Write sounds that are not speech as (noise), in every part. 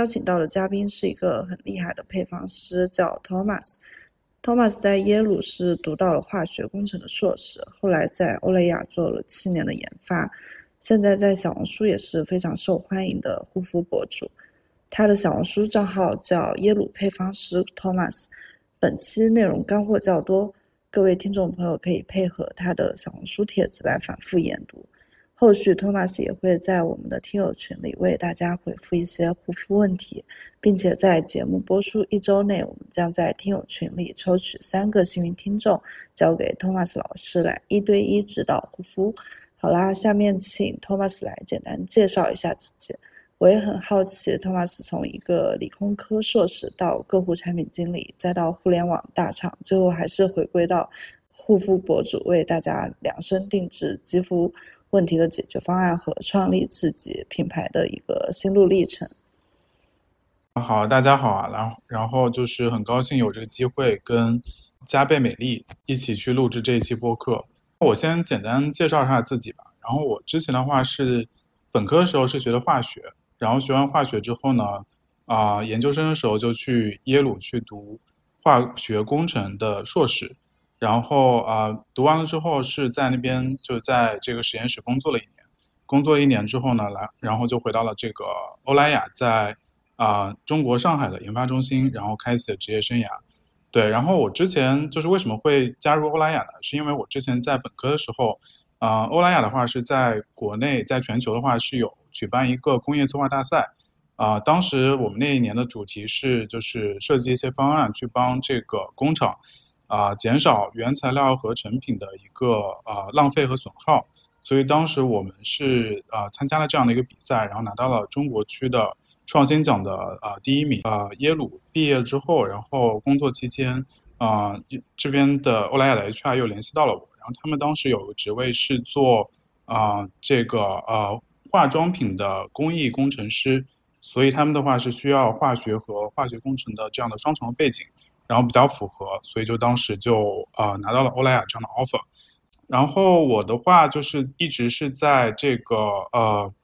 邀请到的嘉宾是一个很厉害的配方师，叫 Thomas。Thomas 在耶鲁是读到了化学工程的硕士，后来在欧莱雅做了七年的研发，现在在小红书也是非常受欢迎的护肤博主。他的小红书账号叫耶鲁配方师 Thomas。本期内容干货较多，各位听众朋友可以配合他的小红书帖子来反复研读。后续托马斯也会在我们的听友群里为大家回复一些护肤问题，并且在节目播出一周内，我们将在听友群里抽取三个幸运听众，交给托马斯老师来一对一指导护肤。好啦，下面请托马斯来简单介绍一下自己。我也很好奇，托马斯从一个理工科硕士到客户产品经理，再到互联网大厂，最后还是回归到护肤博主，为大家量身定制肌肤。问题的解决方案和创立自己品牌的一个心路历程。好，大家好啊，然后然后就是很高兴有这个机会跟加倍美丽一起去录制这一期播客。我先简单介绍一下自己吧。然后我之前的话是本科的时候是学的化学，然后学完化学之后呢，啊，研究生的时候就去耶鲁去读化学工程的硕士。然后啊，读完了之后是在那边就在这个实验室工作了一年，工作了一年之后呢，来然后就回到了这个欧莱雅，在啊中国上海的研发中心，然后开启了职业生涯。对，然后我之前就是为什么会加入欧莱雅呢？是因为我之前在本科的时候，啊欧莱雅的话是在国内，在全球的话是有举办一个工业策划大赛，啊当时我们那一年的主题是就是设计一些方案去帮这个工厂。啊，减少原材料和成品的一个呃浪费和损耗，所以当时我们是啊参加了这样的一个比赛，然后拿到了中国区的创新奖的啊第一名。啊，耶鲁毕业之后，然后工作期间啊这边的欧莱雅的 HR 又联系到了我，然后他们当时有个职位是做啊这个呃化妆品的工艺工程师，所以他们的话是需要化学和化学工程的这样的双重背景。然后比较符合，所以就当时就呃拿到了欧莱雅这样的 offer。然后我的话就是一直是在这个呃，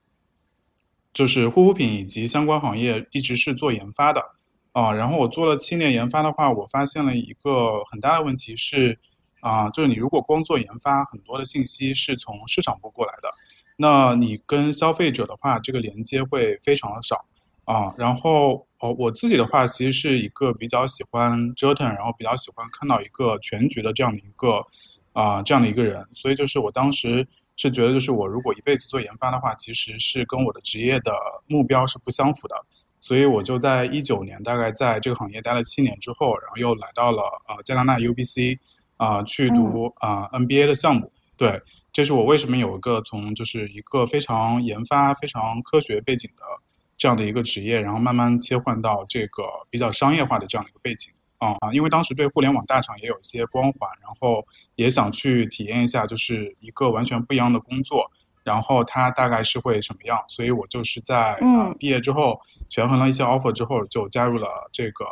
就是护肤品以及相关行业一直是做研发的啊。然后我做了七年研发的话，我发现了一个很大的问题是啊，就是你如果光做研发，很多的信息是从市场部过来的，那你跟消费者的话，这个连接会非常的少。啊，然后哦，我自己的话其实是一个比较喜欢折腾，然后比较喜欢看到一个全局的这样的一个啊这样的一个人，所以就是我当时是觉得，就是我如果一辈子做研发的话，其实是跟我的职业的目标是不相符的，所以我就在一九年大概在这个行业待了七年之后，然后又来到了呃加拿大 UBC 啊去读啊 NBA 的项目，对，这是我为什么有一个从就是一个非常研发、非常科学背景的。这样的一个职业，然后慢慢切换到这个比较商业化的这样的一个背景啊啊，因为当时对互联网大厂也有一些光环，然后也想去体验一下，就是一个完全不一样的工作，然后它大概是会什么样，所以我就是在啊毕业之后权衡了一些 offer 之后，就加入了这个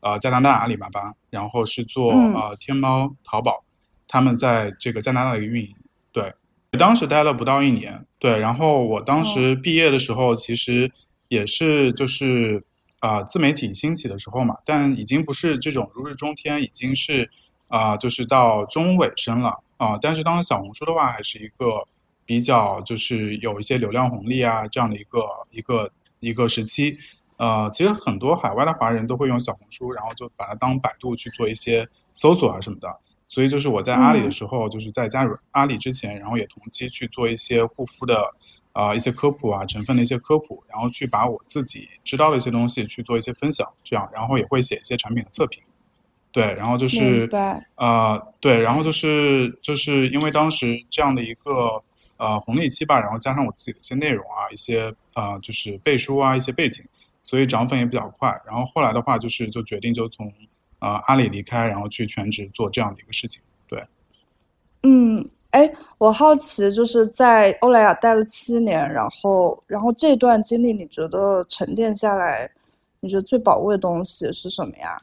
呃加拿大阿里巴巴，然后是做呃天猫淘宝，他们在这个加拿大的一个运营，对，当时待了不到一年，对，然后我当时毕业的时候其实。也是就是啊，自媒体兴起的时候嘛，但已经不是这种如日中天，已经是啊，就是到中尾声了啊。但是当时小红书的话，还是一个比较就是有一些流量红利啊这样的一个一个一个时期。呃，其实很多海外的华人都会用小红书，然后就把它当百度去做一些搜索啊什么的。所以就是我在阿里的时候，就是在加入阿里之前，然后也同期去做一些护肤的。啊，一些科普啊，成分的一些科普，然后去把我自己知道的一些东西去做一些分享，这样，然后也会写一些产品的测评，对，然后就是，呃，对，然后就是就是因为当时这样的一个呃红利期吧，然后加上我自己的一些内容啊，一些呃就是背书啊，一些背景，所以涨粉也比较快。然后后来的话，就是就决定就从呃阿里离开，然后去全职做这样的一个事情，对，嗯。哎，我好奇，就是在欧莱雅待了七年，然后，然后这段经历，你觉得沉淀下来，你觉得最宝贵的东西是什么呀？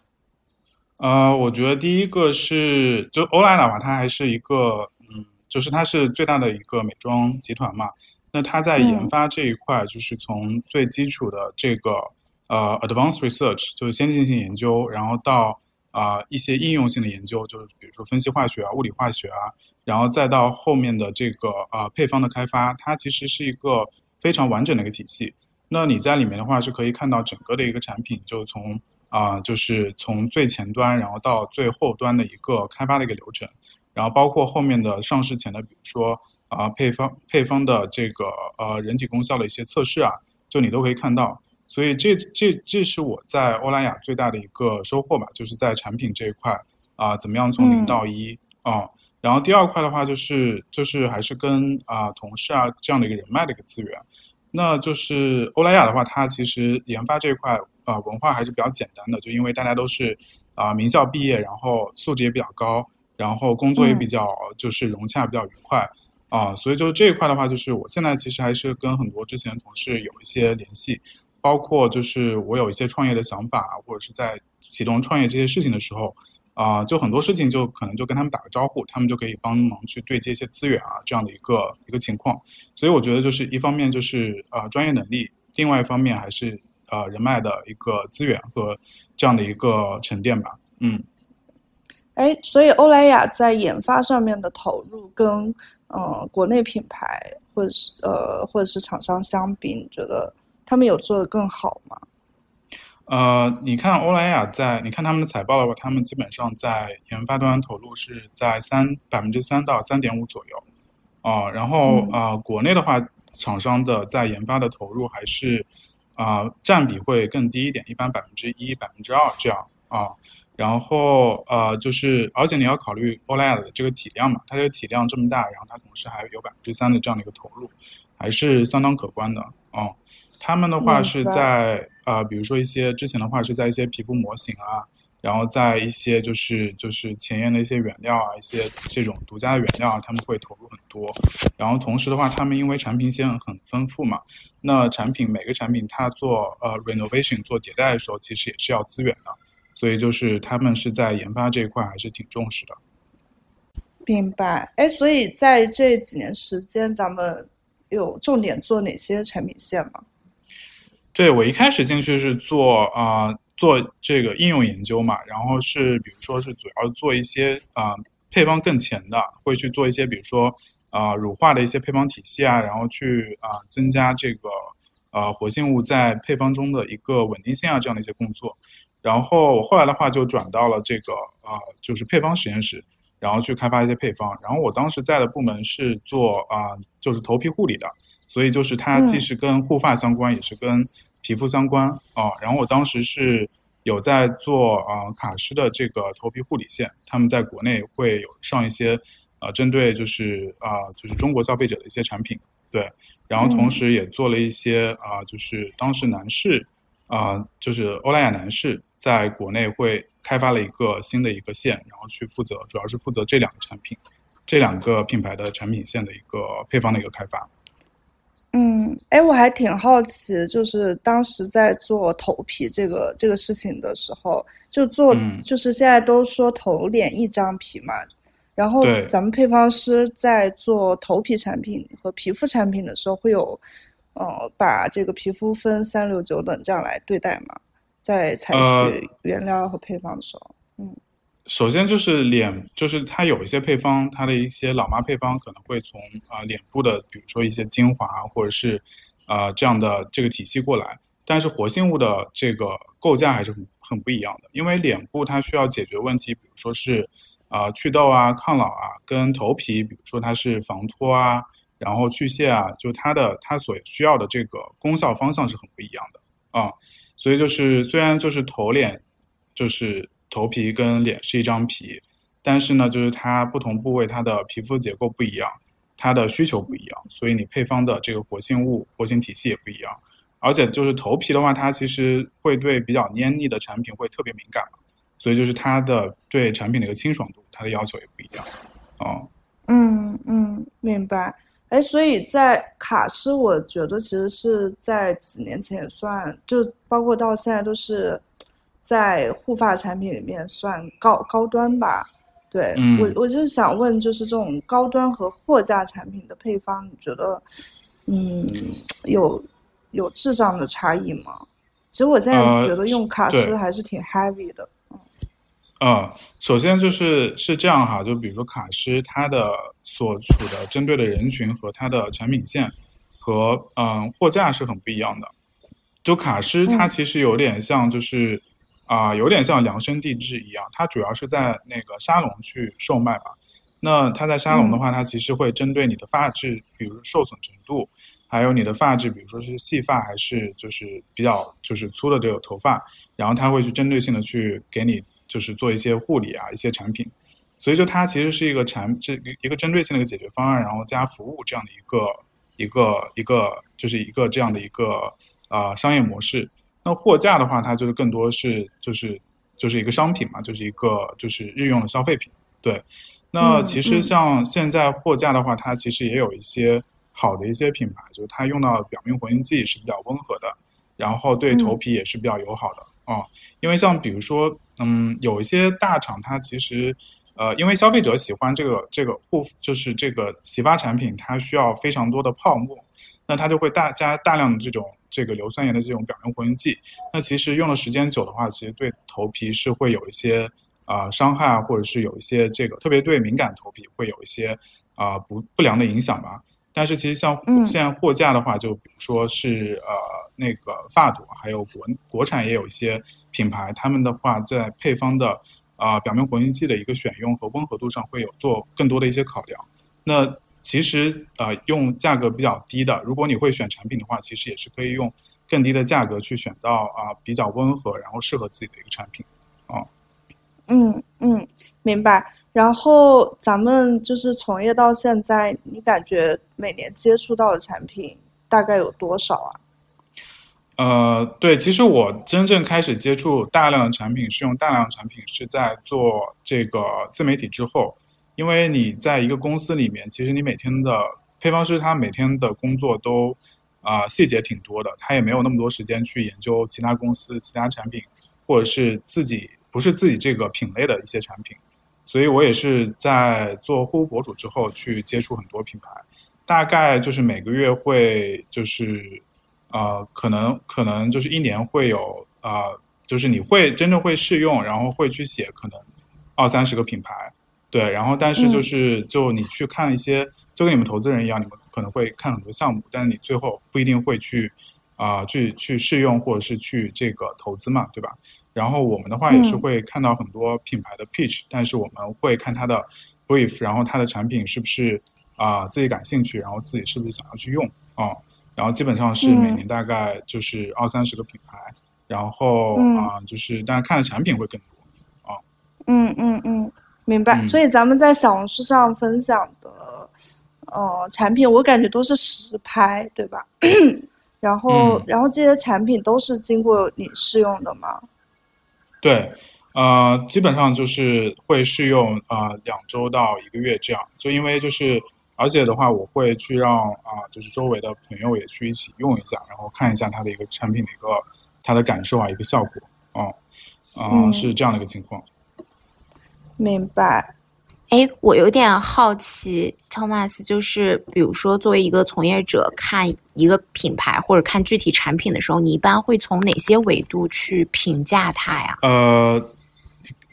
呃，我觉得第一个是，就欧莱雅嘛，它还是一个，嗯，就是它是最大的一个美妆集团嘛。那它在研发这一块，就是从最基础的这个呃 advanced research，就是先进性研究，然后到啊一些应用性的研究，就是比如说分析化学啊、物理化学啊，然后再到后面的这个呃配方的开发，它其实是一个非常完整的一个体系。那你在里面的话是可以看到整个的一个产品，就从啊就是从最前端，然后到最后端的一个开发的一个流程，然后包括后面的上市前的，比如说啊配方配方的这个呃人体功效的一些测试啊，就你都可以看到。所以这这这是我在欧莱雅最大的一个收获吧，就是在产品这一块啊，怎么样从零到一啊。然后第二块的话就是就是还是跟啊同事啊这样的一个人脉的一个资源。那就是欧莱雅的话，它其实研发这一块，呃，文化还是比较简单的，就因为大家都是啊名校毕业，然后素质也比较高，然后工作也比较就是融洽，比较愉快啊，所以就这一块的话，就是我现在其实还是跟很多之前的同事有一些联系，包括就是我有一些创业的想法，或者是在启动创业这些事情的时候。啊，就很多事情就可能就跟他们打个招呼，他们就可以帮忙去对接一些资源啊，这样的一个一个情况。所以我觉得就是一方面就是呃专业能力，另外一方面还是呃人脉的一个资源和这样的一个沉淀吧。嗯，哎，所以欧莱雅在研发上面的投入跟呃国内品牌或者是呃或者是厂商相比，你觉得他们有做的更好吗？呃，你看欧莱雅在，你看他们的财报的话，他们基本上在研发端投入是在三百分之三到三点五左右，啊，然后啊，国内的话，厂商的在研发的投入还是啊占比会更低一点，一般百分之一、百分之二这样啊，然后呃，就是而且你要考虑欧莱雅的这个体量嘛，它这个体量这么大，然后它同时还有百分之三的这样的一个投入，还是相当可观的啊。他们的话是在呃，比如说一些之前的话是在一些皮肤模型啊，然后在一些就是就是前沿的一些原料啊，一些这种独家的原料啊，他们会投入很多。然后同时的话，他们因为产品线很丰富嘛，那产品每个产品它做呃 renovation 做迭代的时候，其实也是要资源的，所以就是他们是在研发这一块还是挺重视的。明白，哎，所以在这几年时间，咱们有重点做哪些产品线吗？对我一开始进去是做啊做这个应用研究嘛，然后是比如说是主要做一些啊配方更前的，会去做一些比如说啊乳化的一些配方体系啊，然后去啊增加这个呃活性物在配方中的一个稳定性啊这样的一些工作。然后我后来的话就转到了这个啊就是配方实验室，然后去开发一些配方。然后我当时在的部门是做啊就是头皮护理的。所以就是它既是跟护发相关，也是跟皮肤相关啊。然后我当时是有在做啊卡诗的这个头皮护理线，他们在国内会有上一些啊针对就是啊就是中国消费者的一些产品，对。然后同时也做了一些啊就是当时男士啊就是欧莱雅男士在国内会开发了一个新的一个线，然后去负责主要是负责这两个产品，这两个品牌的产品线的一个配方的一个开发。嗯，哎，我还挺好奇，就是当时在做头皮这个这个事情的时候，就做，就是现在都说头脸一张皮嘛，然后咱们配方师在做头皮产品和皮肤产品的时候，会有，呃，把这个皮肤分三六九等这样来对待嘛？在采取原料和配方的时候，嗯。首先就是脸，就是它有一些配方，它的一些老妈配方可能会从啊脸部的，比如说一些精华或者是啊这样的这个体系过来，但是活性物的这个构架还是很很不一样的，因为脸部它需要解决问题，比如说是啊祛痘啊、抗老啊，跟头皮，比如说它是防脱啊，然后去屑啊，就它的它所需要的这个功效方向是很不一样的啊，所以就是虽然就是头脸就是。头皮跟脸是一张皮，但是呢，就是它不同部位它的皮肤结构不一样，它的需求不一样，所以你配方的这个活性物、活性体系也不一样。而且就是头皮的话，它其实会对比较黏腻的产品会特别敏感，所以就是它的对产品的一个清爽度，它的要求也不一样。哦，嗯嗯，明白。哎，所以在卡诗，我觉得其实是在几年前算，就包括到现在都是。在护发产品里面算高高端吧，对我我就想问，就是这种高端和货架产品的配方，你觉得嗯，有有质上的差异吗？其实我现在觉得用卡诗还是挺 heavy 的。嗯，首先就是是这样哈，就比如说卡诗，它的所处的针对的人群和它的产品线和嗯货架是很不一样的。就卡诗，它其实有点像就是啊，有点像量身定制一样，它主要是在那个沙龙去售卖嘛。那它在沙龙的话，它其实会针对你的发质，比如受损程度，还有你的发质，比如说是细发还是就是比较就是粗的这个头发，然后它会去针对性的去给你。就是做一些护理啊，一些产品，所以就它其实是一个产这一个针对性的一个解决方案，然后加服务这样的一个一个一个就是一个这样的一个啊商业模式。那货架的话，它就是更多是就是就是一个商品嘛，就是一个就是日用的消费品。对，那其实像现在货架的话，它其实也有一些好的一些品牌，就是它用到表面活性剂是比较温和的，然后对头皮也是比较友好的。哦，因为像比如说，嗯，有一些大厂，它其实，呃，因为消费者喜欢这个这个护，就是这个洗发产品，它需要非常多的泡沫，那它就会大加大量的这种这个硫酸盐的这种表面活性剂。那其实用的时间久的话，其实对头皮是会有一些啊伤害啊，或者是有一些这个特别对敏感头皮会有一些啊不不良的影响吧。但是其实像现在货架的话，就比如说是呃那个发朵，还有国国产也有一些品牌，他们的话在配方的啊表面活性剂的一个选用和温和度上会有做更多的一些考量。那其实呃用价格比较低的，如果你会选产品的话，其实也是可以用更低的价格去选到啊比较温和然后适合自己的一个产品啊。嗯嗯，明白。然后咱们就是从业到现在，你感觉每年接触到的产品大概有多少啊？呃，对，其实我真正开始接触大量的产品，是用大量的产品是在做这个自媒体之后，因为你在一个公司里面，其实你每天的配方师他每天的工作都啊细节挺多的，他也没有那么多时间去研究其他公司其他产品，或者是自己不是自己这个品类的一些产品。所以我也是在做护肤博主之后去接触很多品牌，大概就是每个月会就是，呃，可能可能就是一年会有呃，就是你会真正会试用，然后会去写可能二三十个品牌，对，然后但是就是就你去看一些，就跟你们投资人一样，你们可能会看很多项目，但是你最后不一定会去啊去去试用或者是去这个投资嘛，对吧？然后我们的话也是会看到很多品牌的 pitch，但是我们会看它的 brief，然后它的产品是不是啊自己感兴趣，然后自己是不是想要去用啊，然后基本上是每年大概就是二三十个品牌，然后啊就是但是看的产品会更多啊。嗯嗯嗯，明白。所以咱们在小红书上分享的呃产品，我感觉都是实拍，对吧？(clears throat) 然后然后这些产品都是经过你试用的吗？对，呃，基本上就是会试用啊两周到一个月这样，就因为就是，而且的话，我会去让啊，就是周围的朋友也去一起用一下，然后看一下它的一个产品的一个它的感受啊，一个效果，啊，啊，是这样的一个情况。明白。哎，我有点好奇，Thomas，就是比如说，作为一个从业者，看一个品牌或者看具体产品的时候，你一般会从哪些维度去评价它呀？呃，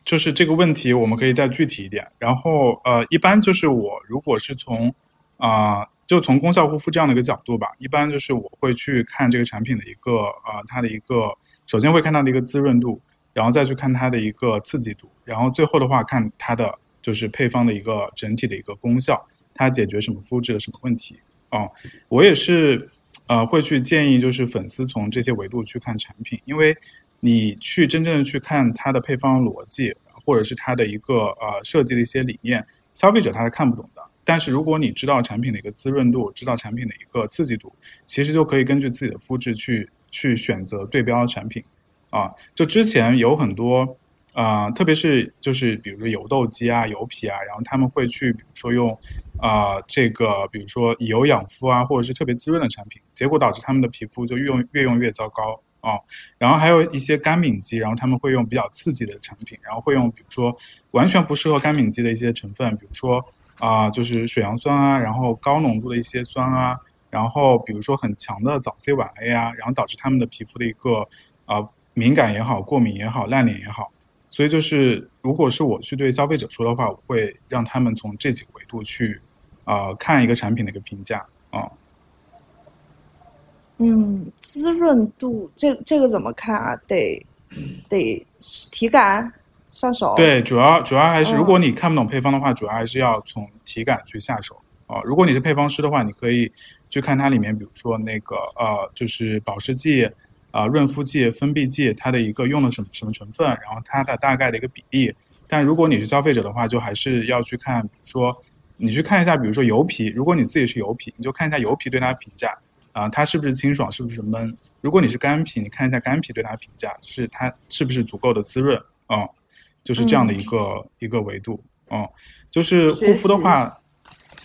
就是这个问题，我们可以再具体一点。然后，呃，一般就是我如果是从啊，就从功效护肤这样的一个角度吧，一般就是我会去看这个产品的一个呃，它的一个首先会看它的一个滋润度，然后再去看它的一个刺激度，然后最后的话看它的。就是配方的一个整体的一个功效，它解决什么肤质的什么问题啊？我也是，呃，会去建议就是粉丝从这些维度去看产品，因为你去真正的去看它的配方逻辑，或者是它的一个呃设计的一些理念，消费者他是看不懂的。但是如果你知道产品的一个滋润度，知道产品的一个刺激度，其实就可以根据自己的肤质去去选择对标的产品啊。就之前有很多。啊，特别是就是比如说油痘肌啊、油皮啊，然后他们会去比如说用啊这个，比如说以油养肤啊，或者是特别滋润的产品，结果导致他们的皮肤就越用越用越糟糕啊。然后还有一些干敏肌，然后他们会用比较刺激的产品，然后会用比如说完全不适合干敏肌的一些成分，比如说啊就是水杨酸啊，然后高浓度的一些酸啊，然后比如说很强的早 C 晚 A 啊，然后导致他们的皮肤的一个呃敏感也好、过敏也好、烂脸也好。所以就是如果是我去对消费者说的话，我会让他们从这几个维度去啊看一个产品的一个评价啊。嗯，滋润度这这个怎么看啊？得得体感上手。对，主要主要还是如果你看不懂配方的话，主要还是要从体感去下手啊。如果你是配方师的话，你可以去看它里面，比如说那个呃，就是保湿剂啊、润肤剂、封闭剂，它的一个用了什么什么成分，然后它的大概的一个比例。但如果你是消费者的话，就还是要去看，比如说你去看一下，比如说油皮，如果你自己是油皮，你就看一下油皮对它的评价。啊，它是不是清爽，是不是闷？如果你是干皮，你看一下干皮对它的评价，是它是不是足够的滋润啊？就是这样的一个一个维度啊。就是护肤的话，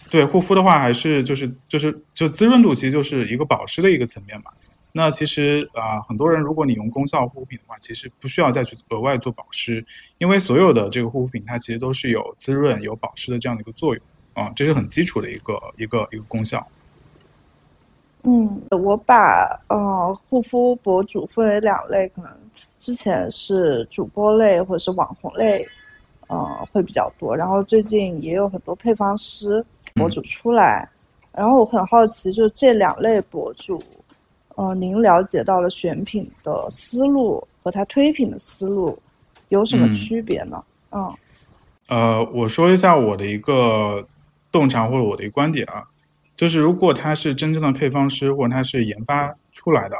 对护肤的话，还是就是就是就滋润度，其实就是一个保湿的一个层面嘛。那其实啊，很多人如果你用功效护肤品的话，其实不需要再去额外做保湿，因为所有的这个护肤品它其实都是有滋润、有保湿的这样的一个作用啊，这是很基础的一个一个一个功效。嗯，我把呃护肤博主分为两类，可能之前是主播类或者是网红类，呃会比较多。然后最近也有很多配方师博主出来，然后我很好奇，就是这两类博主，呃，您了解到了选品的思路和它推品的思路有什么区别呢？嗯，呃，我说一下我的一个洞察或者我的一个观点啊。就是如果他是真正的配方师，或者他是研发出来的，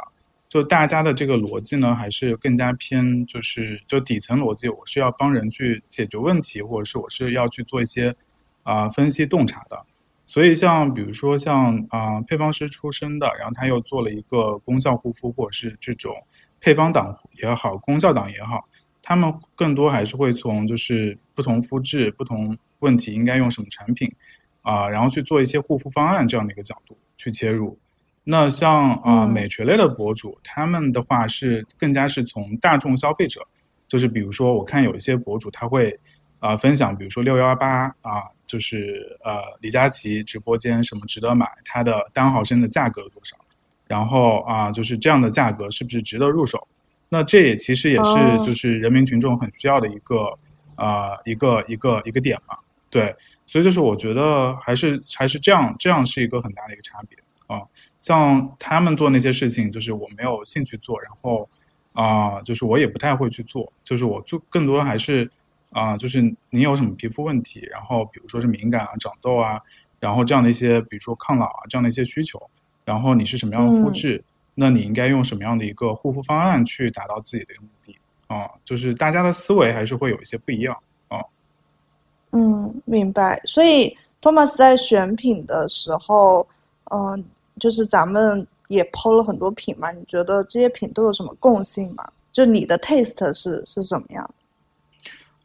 就大家的这个逻辑呢，还是更加偏，就是就底层逻辑，我是要帮人去解决问题，或者是我是要去做一些啊分析洞察的。所以像比如说像啊配方师出身的，然后他又做了一个功效护肤，或者是这种配方党也好，功效党也好，他们更多还是会从就是不同肤质、不同问题应该用什么产品。啊，然后去做一些护肤方案这样的一个角度去切入。那像啊美学类的博主，他们的话是更加是从大众消费者，就是比如说我看有一些博主他会啊分享，比如说六幺八啊，就是呃李佳琦直播间什么值得买，它的单毫升的价格多少，然后啊就是这样的价格是不是值得入手？那这也其实也是就是人民群众很需要的一个啊一个一个一个点嘛。对，所以就是我觉得还是还是这样，这样是一个很大的一个差别啊。像他们做那些事情，就是我没有兴趣做，然后啊，就是我也不太会去做，就是我做更多还是啊，就是你有什么皮肤问题，然后比如说是敏感啊、长痘啊，然后这样的一些，比如说抗老啊这样的一些需求，然后你是什么样的肤质，那你应该用什么样的一个护肤方案去达到自己的一个目的啊？就是大家的思维还是会有一些不一样啊。嗯，明白。所以，Thomas 在选品的时候，嗯，就是咱们也抛了很多品嘛。你觉得这些品都有什么共性吗？就你的 taste 是是什么样？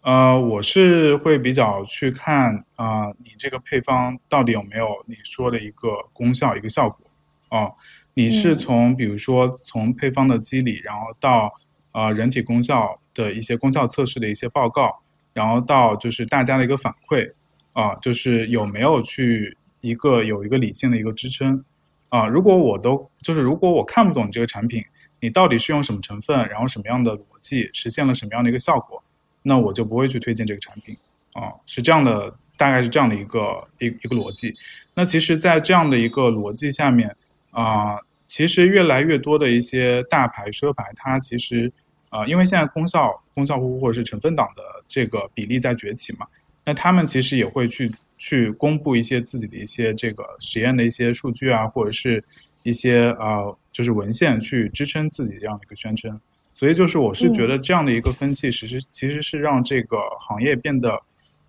呃，我是会比较去看啊，你这个配方到底有没有你说的一个功效、一个效果哦。你是从比如说从配方的机理，然后到呃人体功效的一些功效测试的一些报告。然后到就是大家的一个反馈，啊，就是有没有去一个有一个理性的一个支撑，啊，如果我都就是如果我看不懂你这个产品，你到底是用什么成分，然后什么样的逻辑实现了什么样的一个效果，那我就不会去推荐这个产品，啊，是这样的，大概是这样的一个一一个逻辑。那其实，在这样的一个逻辑下面，啊，其实越来越多的一些大牌奢牌，它其实。啊，因为现在功效、功效护肤或者是成分党的这个比例在崛起嘛，那他们其实也会去去公布一些自己的一些这个实验的一些数据啊，或者是一些呃就是文献去支撑自己这样的一个宣称。所以就是我是觉得这样的一个分析，其实其实是让这个行业变得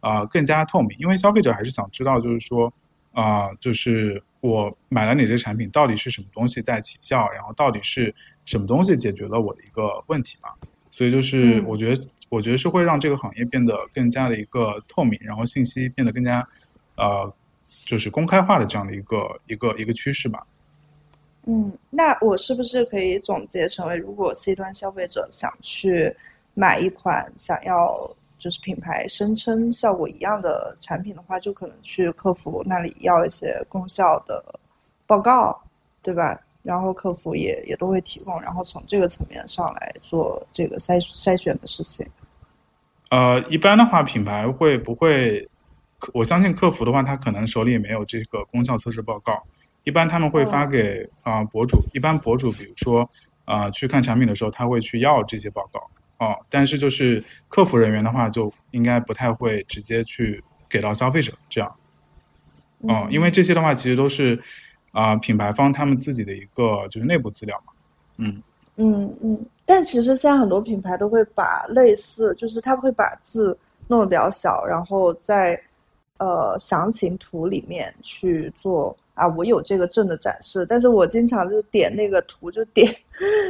啊更加透明，因为消费者还是想知道，就是说啊，就是我买了哪些产品到底是什么东西在起效，然后到底是。什么东西解决了我的一个问题嘛？所以就是我觉得，我觉得是会让这个行业变得更加的一个透明，然后信息变得更加，呃，就是公开化的这样的一个一个一个趋势吧。嗯，那我是不是可以总结成为，如果 C 端消费者想去买一款想要就是品牌声称效果一样的产品的话，就可能去客服那里要一些功效的报告，对吧？然后客服也也都会提供，然后从这个层面上来做这个筛筛选的事情。呃，一般的话，品牌会不会？我相信客服的话，他可能手里没有这个功效测试报告。一般他们会发给啊博主，一般博主比如说啊去看产品的时候，他会去要这些报告哦。但是就是客服人员的话，就应该不太会直接去给到消费者这样。哦，因为这些的话，其实都是啊品牌方他们自己的一个就是内部资料嘛。嗯嗯嗯。但其实现在很多品牌都会把类似，就是他会把字弄得比较小，然后在呃详情图里面去做啊，我有这个证的展示。但是我经常就点那个图，就点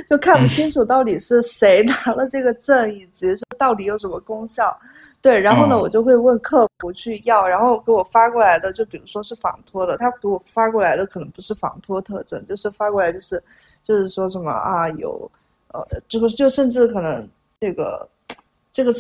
就看不清楚到底是谁拿了这个证，以及是到底有什么功效。对，然后呢，我就会问客服去要，然后给我发过来的，就比如说是仿托的，他给我发过来的可能不是仿托特征，就是发过来就是就是说什么啊有。呃，这个就甚至可能这个，这个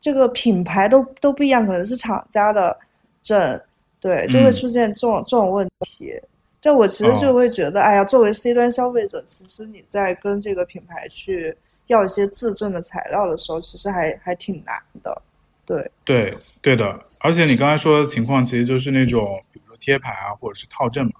这个品牌都都不一样，可能是厂家的证，对，就会出现这种这种问题。就我其实就会觉得，哎呀，作为 C 端消费者，其实你在跟这个品牌去要一些自证的材料的时候，其实还还挺难的。对对对的，而且你刚才说的情况，其实就是那种比如说贴牌啊，或者是套证嘛，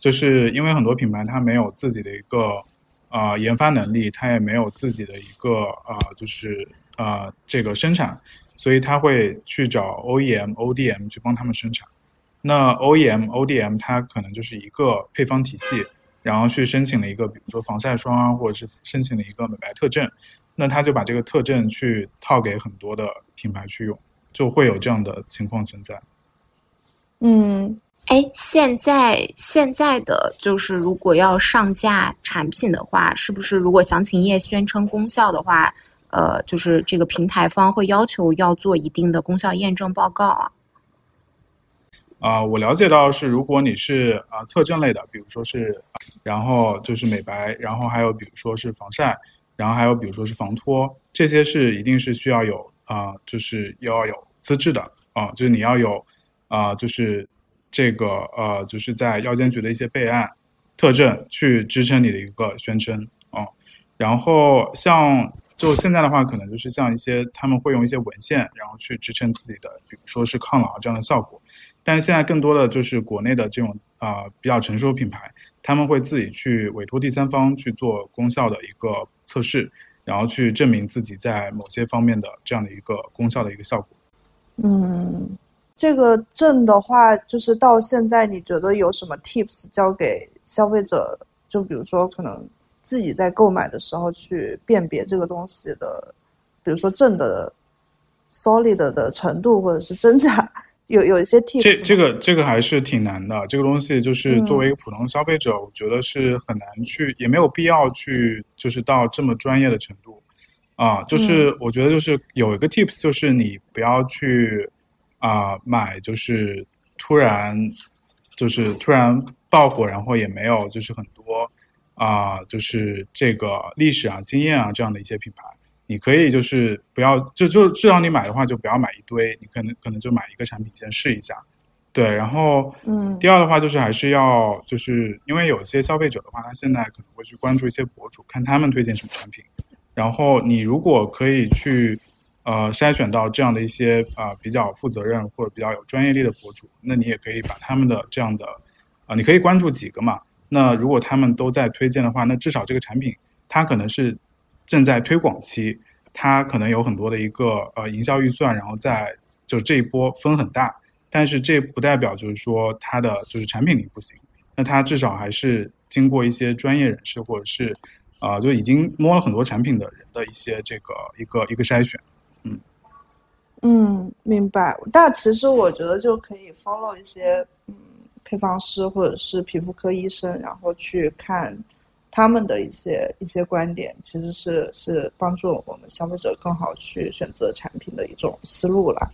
就是因为很多品牌它没有自己的一个。啊，研发能力它也没有自己的一个啊，就是啊这个生产，所以他会去找 OEM、ODM 去帮他们生产。那 OEM、ODM 它可能就是一个配方体系，然后去申请了一个，比如说防晒霜啊，或者是申请了一个美白特证，那他就把这个特证去套给很多的品牌去用，就会有这样的情况存在。嗯。哎，现在现在的就是，如果要上架产品的话，是不是如果详情页宣称功效的话，呃，就是这个平台方会要求要做一定的功效验证报告啊？啊，我了解到是，如果你是啊特征类的，比如说是，然后就是美白，然后还有比如说是防晒，然后还有比如说是防脱，这些是一定是需要有啊，就是要有资质的啊，就是你要有啊，就是。这个呃，就是在药监局的一些备案特证去支撑你的一个宣称啊。然后像就现在的话，可能就是像一些他们会用一些文献，然后去支撑自己的，比如说是抗老这样的效果。但是现在更多的就是国内的这种啊比较成熟品牌，他们会自己去委托第三方去做功效的一个测试，然后去证明自己在某些方面的这样的一个功效的一个效果。嗯。这个证的话，就是到现在，你觉得有什么 tips 教给消费者？就比如说，可能自己在购买的时候去辨别这个东西的，比如说证的 solid 的程度或者是真假，有有一些 tips。这这个这个还是挺难的。这个东西就是作为一个普通消费者，我觉得是很难去，也没有必要去，就是到这么专业的程度啊。就是我觉得就是有一个 tips，就是你不要去。啊，买就是突然，就是突然爆火，然后也没有就是很多啊，就是这个历史啊、经验啊这样的一些品牌，你可以就是不要就就至少你买的话就不要买一堆，你可能可能就买一个产品先试一下，对，然后嗯，第二的话就是还是要就是因为有些消费者的话，他现在可能会去关注一些博主，看他们推荐什么产品，然后你如果可以去。呃，筛选到这样的一些啊比较负责任或者比较有专业力的博主，那你也可以把他们的这样的啊，你可以关注几个嘛。那如果他们都在推荐的话，那至少这个产品它可能是正在推广期，它可能有很多的一个呃营销预算，然后在就这一波分很大。但是这不代表就是说它的就是产品力不行，那它至少还是经过一些专业人士或者是啊就已经摸了很多产品的人的一些这个一个一个筛选。嗯，嗯，明白。但其实我觉得就可以 follow 一些嗯配方师或者是皮肤科医生，然后去看他们的一些一些观点，其实是是帮助我们消费者更好去选择产品的一种思路了。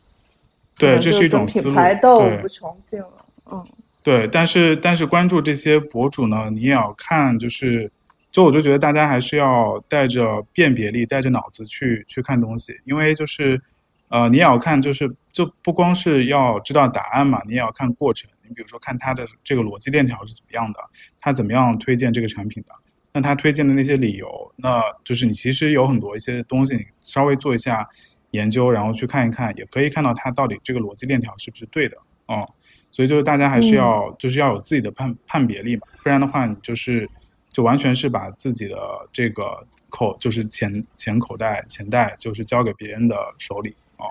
对，这是一种思路。品牌斗不穷尽了。嗯，对。但是但是关注这些博主呢，你也要看就是。就我就觉得大家还是要带着辨别力，带着脑子去去看东西，因为就是，呃，你也要看，就是就不光是要知道答案嘛，你也要看过程，你比如说看它的这个逻辑链条是怎么样的，它怎么样推荐这个产品的，那他推荐的那些理由，那就是你其实有很多一些东西，你稍微做一下研究，然后去看一看，也可以看到它到底这个逻辑链条是不是对的啊。所以就是大家还是要就是要有自己的判判别力嘛，不然的话你就是就完全是把自己的这个口就是钱钱口袋钱袋就是交给别人的手里哦。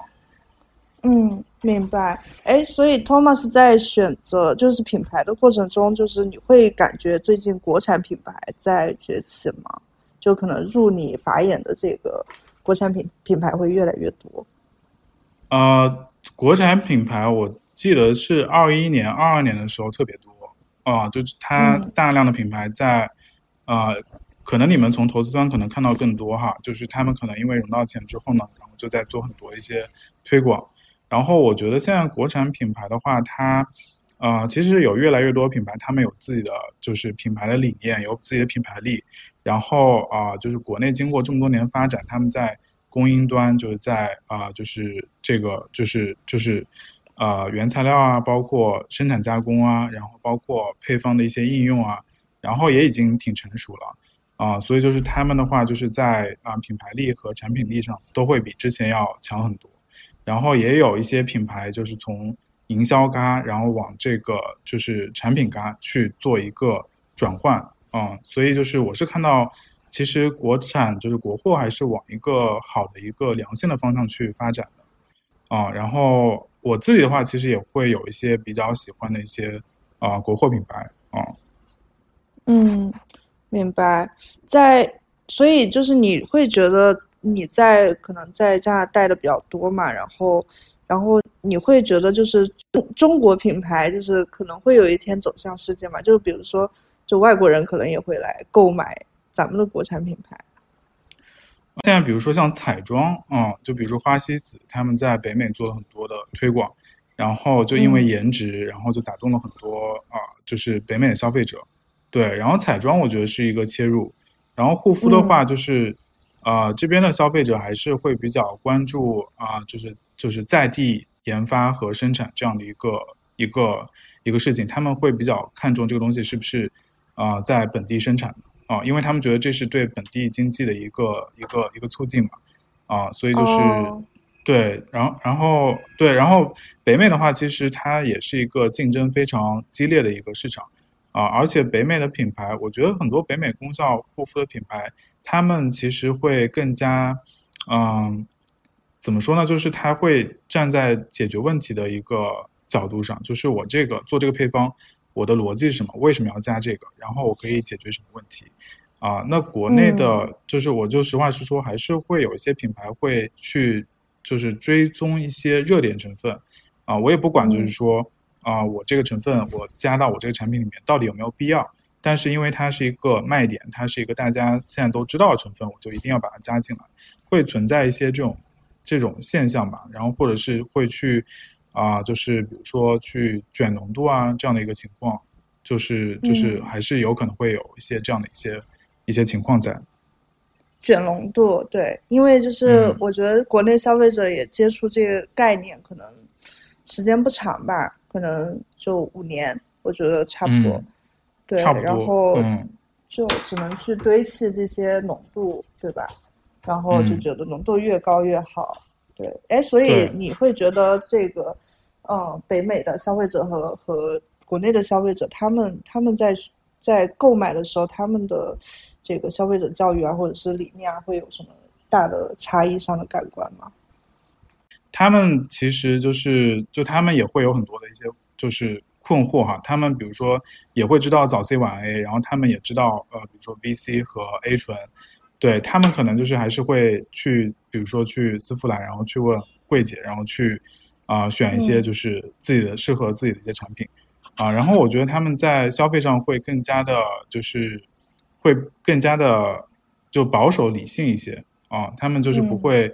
嗯，明白。哎，所以 Thomas 在选择就是品牌的过程中，就是你会感觉最近国产品牌在崛起吗？就可能入你法眼的这个国产品品牌会越来越多。呃，国产品牌我记得是二一年、二二年的时候特别多啊，就是它大量的品牌在，呃，可能你们从投资端可能看到更多哈，就是他们可能因为融到钱之后呢，然后就在做很多一些推广。然后我觉得现在国产品牌的话，它，呃，其实有越来越多品牌，他们有自己的就是品牌的理念，有自己的品牌力。然后啊，就是国内经过这么多年发展，他们在供应端，就是在啊，就是这个就是就是呃原材料啊，包括生产加工啊，然后包括配方的一些应用啊，然后也已经挺成熟了啊。所以就是他们的话，就是在啊品牌力和产品力上都会比之前要强很多。然后也有一些品牌，就是从营销嘎，然后往这个就是产品嘎去做一个转换啊，所以就是我是看到，其实国产就是国货还是往一个好的一个良性的方向去发展的啊。然后我自己的话，其实也会有一些比较喜欢的一些啊国货品牌啊。嗯，明白。在所以就是你会觉得。你在可能在加拿大待的比较多嘛，然后，然后你会觉得就是中中国品牌就是可能会有一天走向世界嘛？就是比如说，就外国人可能也会来购买咱们的国产品牌。现在比如说像彩妆啊，就比如说花西子，他们在北美做了很多的推广，然后就因为颜值，然后就打动了很多啊，就是北美的消费者。对，然后彩妆我觉得是一个切入，然后护肤的话就是。呃，这边的消费者还是会比较关注啊，就是就是在地研发和生产这样的一个一个一个事情，他们会比较看重这个东西是不是啊在本地生产的啊，因为他们觉得这是对本地经济的一个一个一个促进嘛啊，所以就是对，然后然后对，然后北美的话，其实它也是一个竞争非常激烈的一个市场啊，而且北美的品牌，我觉得很多北美功效护肤的品牌。他们其实会更加，嗯，怎么说呢？就是他会站在解决问题的一个角度上，就是我这个做这个配方，我的逻辑是什么？为什么要加这个？然后我可以解决什么问题？啊，那国内的，就是我就实话实说，还是会有一些品牌会去，就是追踪一些热点成分，啊，我也不管，就是说，啊，我这个成分我加到我这个产品里面，到底有没有必要？但是因为它是一个卖点，它是一个大家现在都知道的成分，我就一定要把它加进来，会存在一些这种这种现象吧。然后或者是会去啊，就是比如说去卷浓度啊这样的一个情况，就是就是还是有可能会有一些这样的一些一些情况在。卷浓度，对，因为就是我觉得国内消费者也接触这个概念，可能时间不长吧，可能就五年，我觉得差不多。对，然后就只能去堆砌这些浓度，对吧？然后就觉得浓度越高越好。对，哎，所以你会觉得这个，嗯，北美的消费者和和国内的消费者，他们他们在在购买的时候，他们的这个消费者教育啊，或者是理念啊，会有什么大的差异上的感官吗？他们其实就是，就他们也会有很多的一些，就是。困惑哈，他们比如说也会知道早 C 晚 A，然后他们也知道呃，比如说 VC 和 A 醇，对他们可能就是还是会去，比如说去丝芙兰，然后去问柜姐，然后去啊选一些就是自己的适合自己的一些产品。啊，然后我觉得他们在消费上会更加的，就是会更加的就保守理性一些。啊，他们就是不会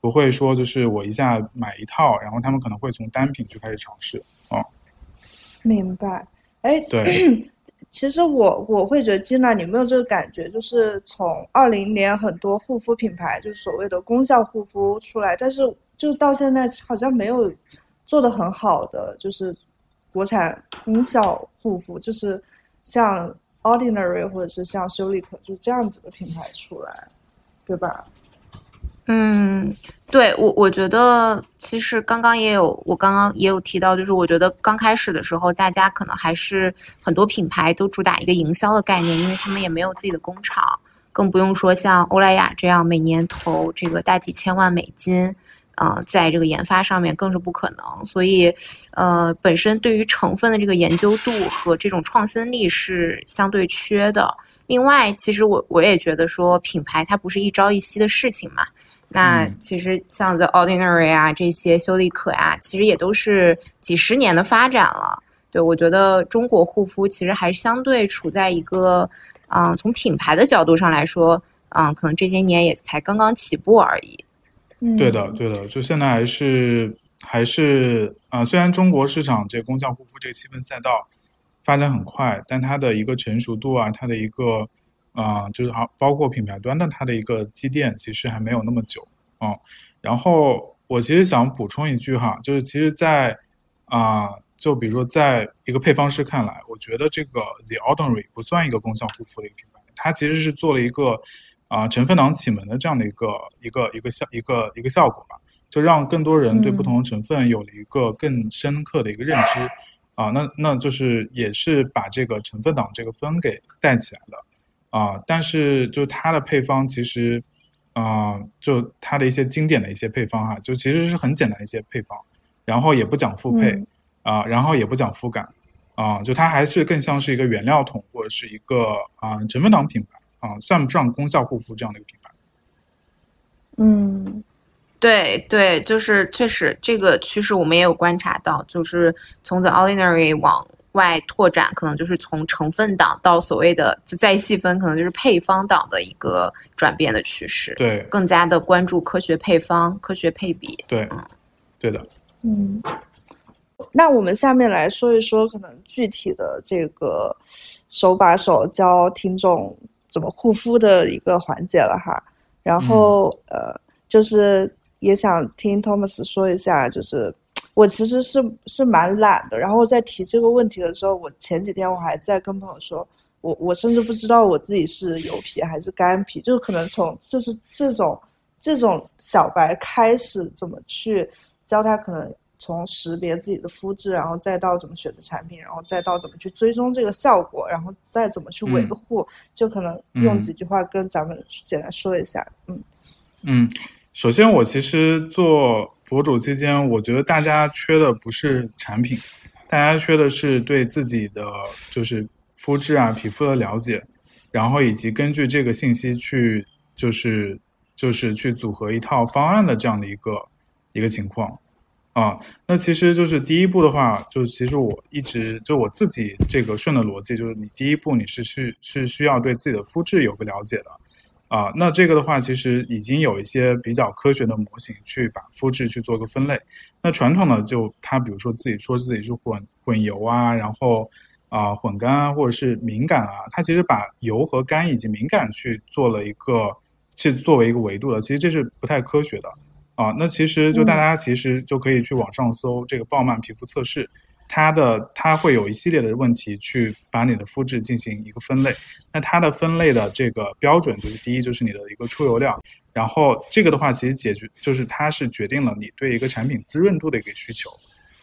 不会说就是我一下买一套，然后他们可能会从单品去开始尝试啊。明白，哎，对，(clears throat) 其实我我会觉得金娜，你有没有这个感觉？就是从二零年很多护肤品牌，就是所谓的功效护肤出来，但是就是到现在好像没有做的很好的，就是国产功效护肤，就是像 Ordinary 或者是像修丽可就这样子的品牌出来，对吧？嗯，对我我觉得其实刚刚也有，我刚刚也有提到，就是我觉得刚开始的时候，大家可能还是很多品牌都主打一个营销的概念，因为他们也没有自己的工厂，更不用说像欧莱雅这样每年投这个大几千万美金，呃，在这个研发上面更是不可能。所以，呃，本身对于成分的这个研究度和这种创新力是相对缺的。另外，其实我我也觉得说，品牌它不是一朝一夕的事情嘛。那其实像 The Ordinary 啊，这些修丽可啊，其实也都是几十年的发展了。对我觉得中国护肤其实还相对处在一个，嗯，从品牌的角度上来说，嗯，可能这些年也才刚刚起步而已。嗯，对的，对的，就现在还是还是啊，虽然中国市场这功效护肤这个细分赛道发展很快，但它的一个成熟度啊，它的一个。啊，就是啊，包括品牌端的它的一个积淀，其实还没有那么久啊。然后我其实想补充一句哈，就是其实，在啊，就比如说，在一个配方师看来，我觉得这个 The Ordinary 不算一个功效护肤的一个品牌，它其实是做了一个啊成分党启蒙的这样的一个一个一个效一个一个效果吧，就让更多人对不同的成分有了一个更深刻的一个认知啊。那那就是也是把这个成分党这个分给带起来了。啊，但是就它的配方其实，啊，就它的一些经典的一些配方哈，就其实是很简单一些配方，然后也不讲复配，啊，然后也不讲肤感，啊，就它还是更像是一个原料桶或者是一个啊成分党品牌啊，算不上功效护肤这样的一个品牌。嗯，对对，就是确实这个趋势我们也有观察到，就是从 The Ordinary 往。外拓展可能就是从成分党到所谓的就再细分，可能就是配方党的一个转变的趋势。对，更加的关注科学配方、科学配比。对，嗯，对的。嗯，那我们下面来说一说可能具体的这个手把手教听众怎么护肤的一个环节了哈。然后呃，就是也想听 Thomas 说一下，就是。我其实是是蛮懒的，然后在提这个问题的时候，我前几天我还在跟朋友说，我我甚至不知道我自己是油皮还是干皮，就可能从就是这种这种小白开始怎么去教他，可能从识别自己的肤质，然后再到怎么选择产品，然后再到怎么去追踪这个效果，然后再怎么去维护，就可能用几句话跟咱们简单说一下，嗯。嗯，首先我其实做。博主期间，我觉得大家缺的不是产品，大家缺的是对自己的就是肤质啊、皮肤的了解，然后以及根据这个信息去就是就是去组合一套方案的这样的一个一个情况啊。那其实就是第一步的话，就其实我一直就我自己这个顺的逻辑，就是你第一步你是去是需要对自己的肤质有个了解的。啊，那这个的话，其实已经有一些比较科学的模型去把肤质去做个分类。那传统的就它，比如说自己说自己是混混油啊，然后啊混干啊，或者是敏感啊，它其实把油和干以及敏感去做了一个，是作为一个维度的。其实这是不太科学的啊。那其实就大家其实就可以去网上搜这个鲍曼皮肤测试。它的它会有一系列的问题去把你的肤质进行一个分类，那它的分类的这个标准就是第一就是你的一个出油量，然后这个的话其实解决就是它是决定了你对一个产品滋润度的一个需求，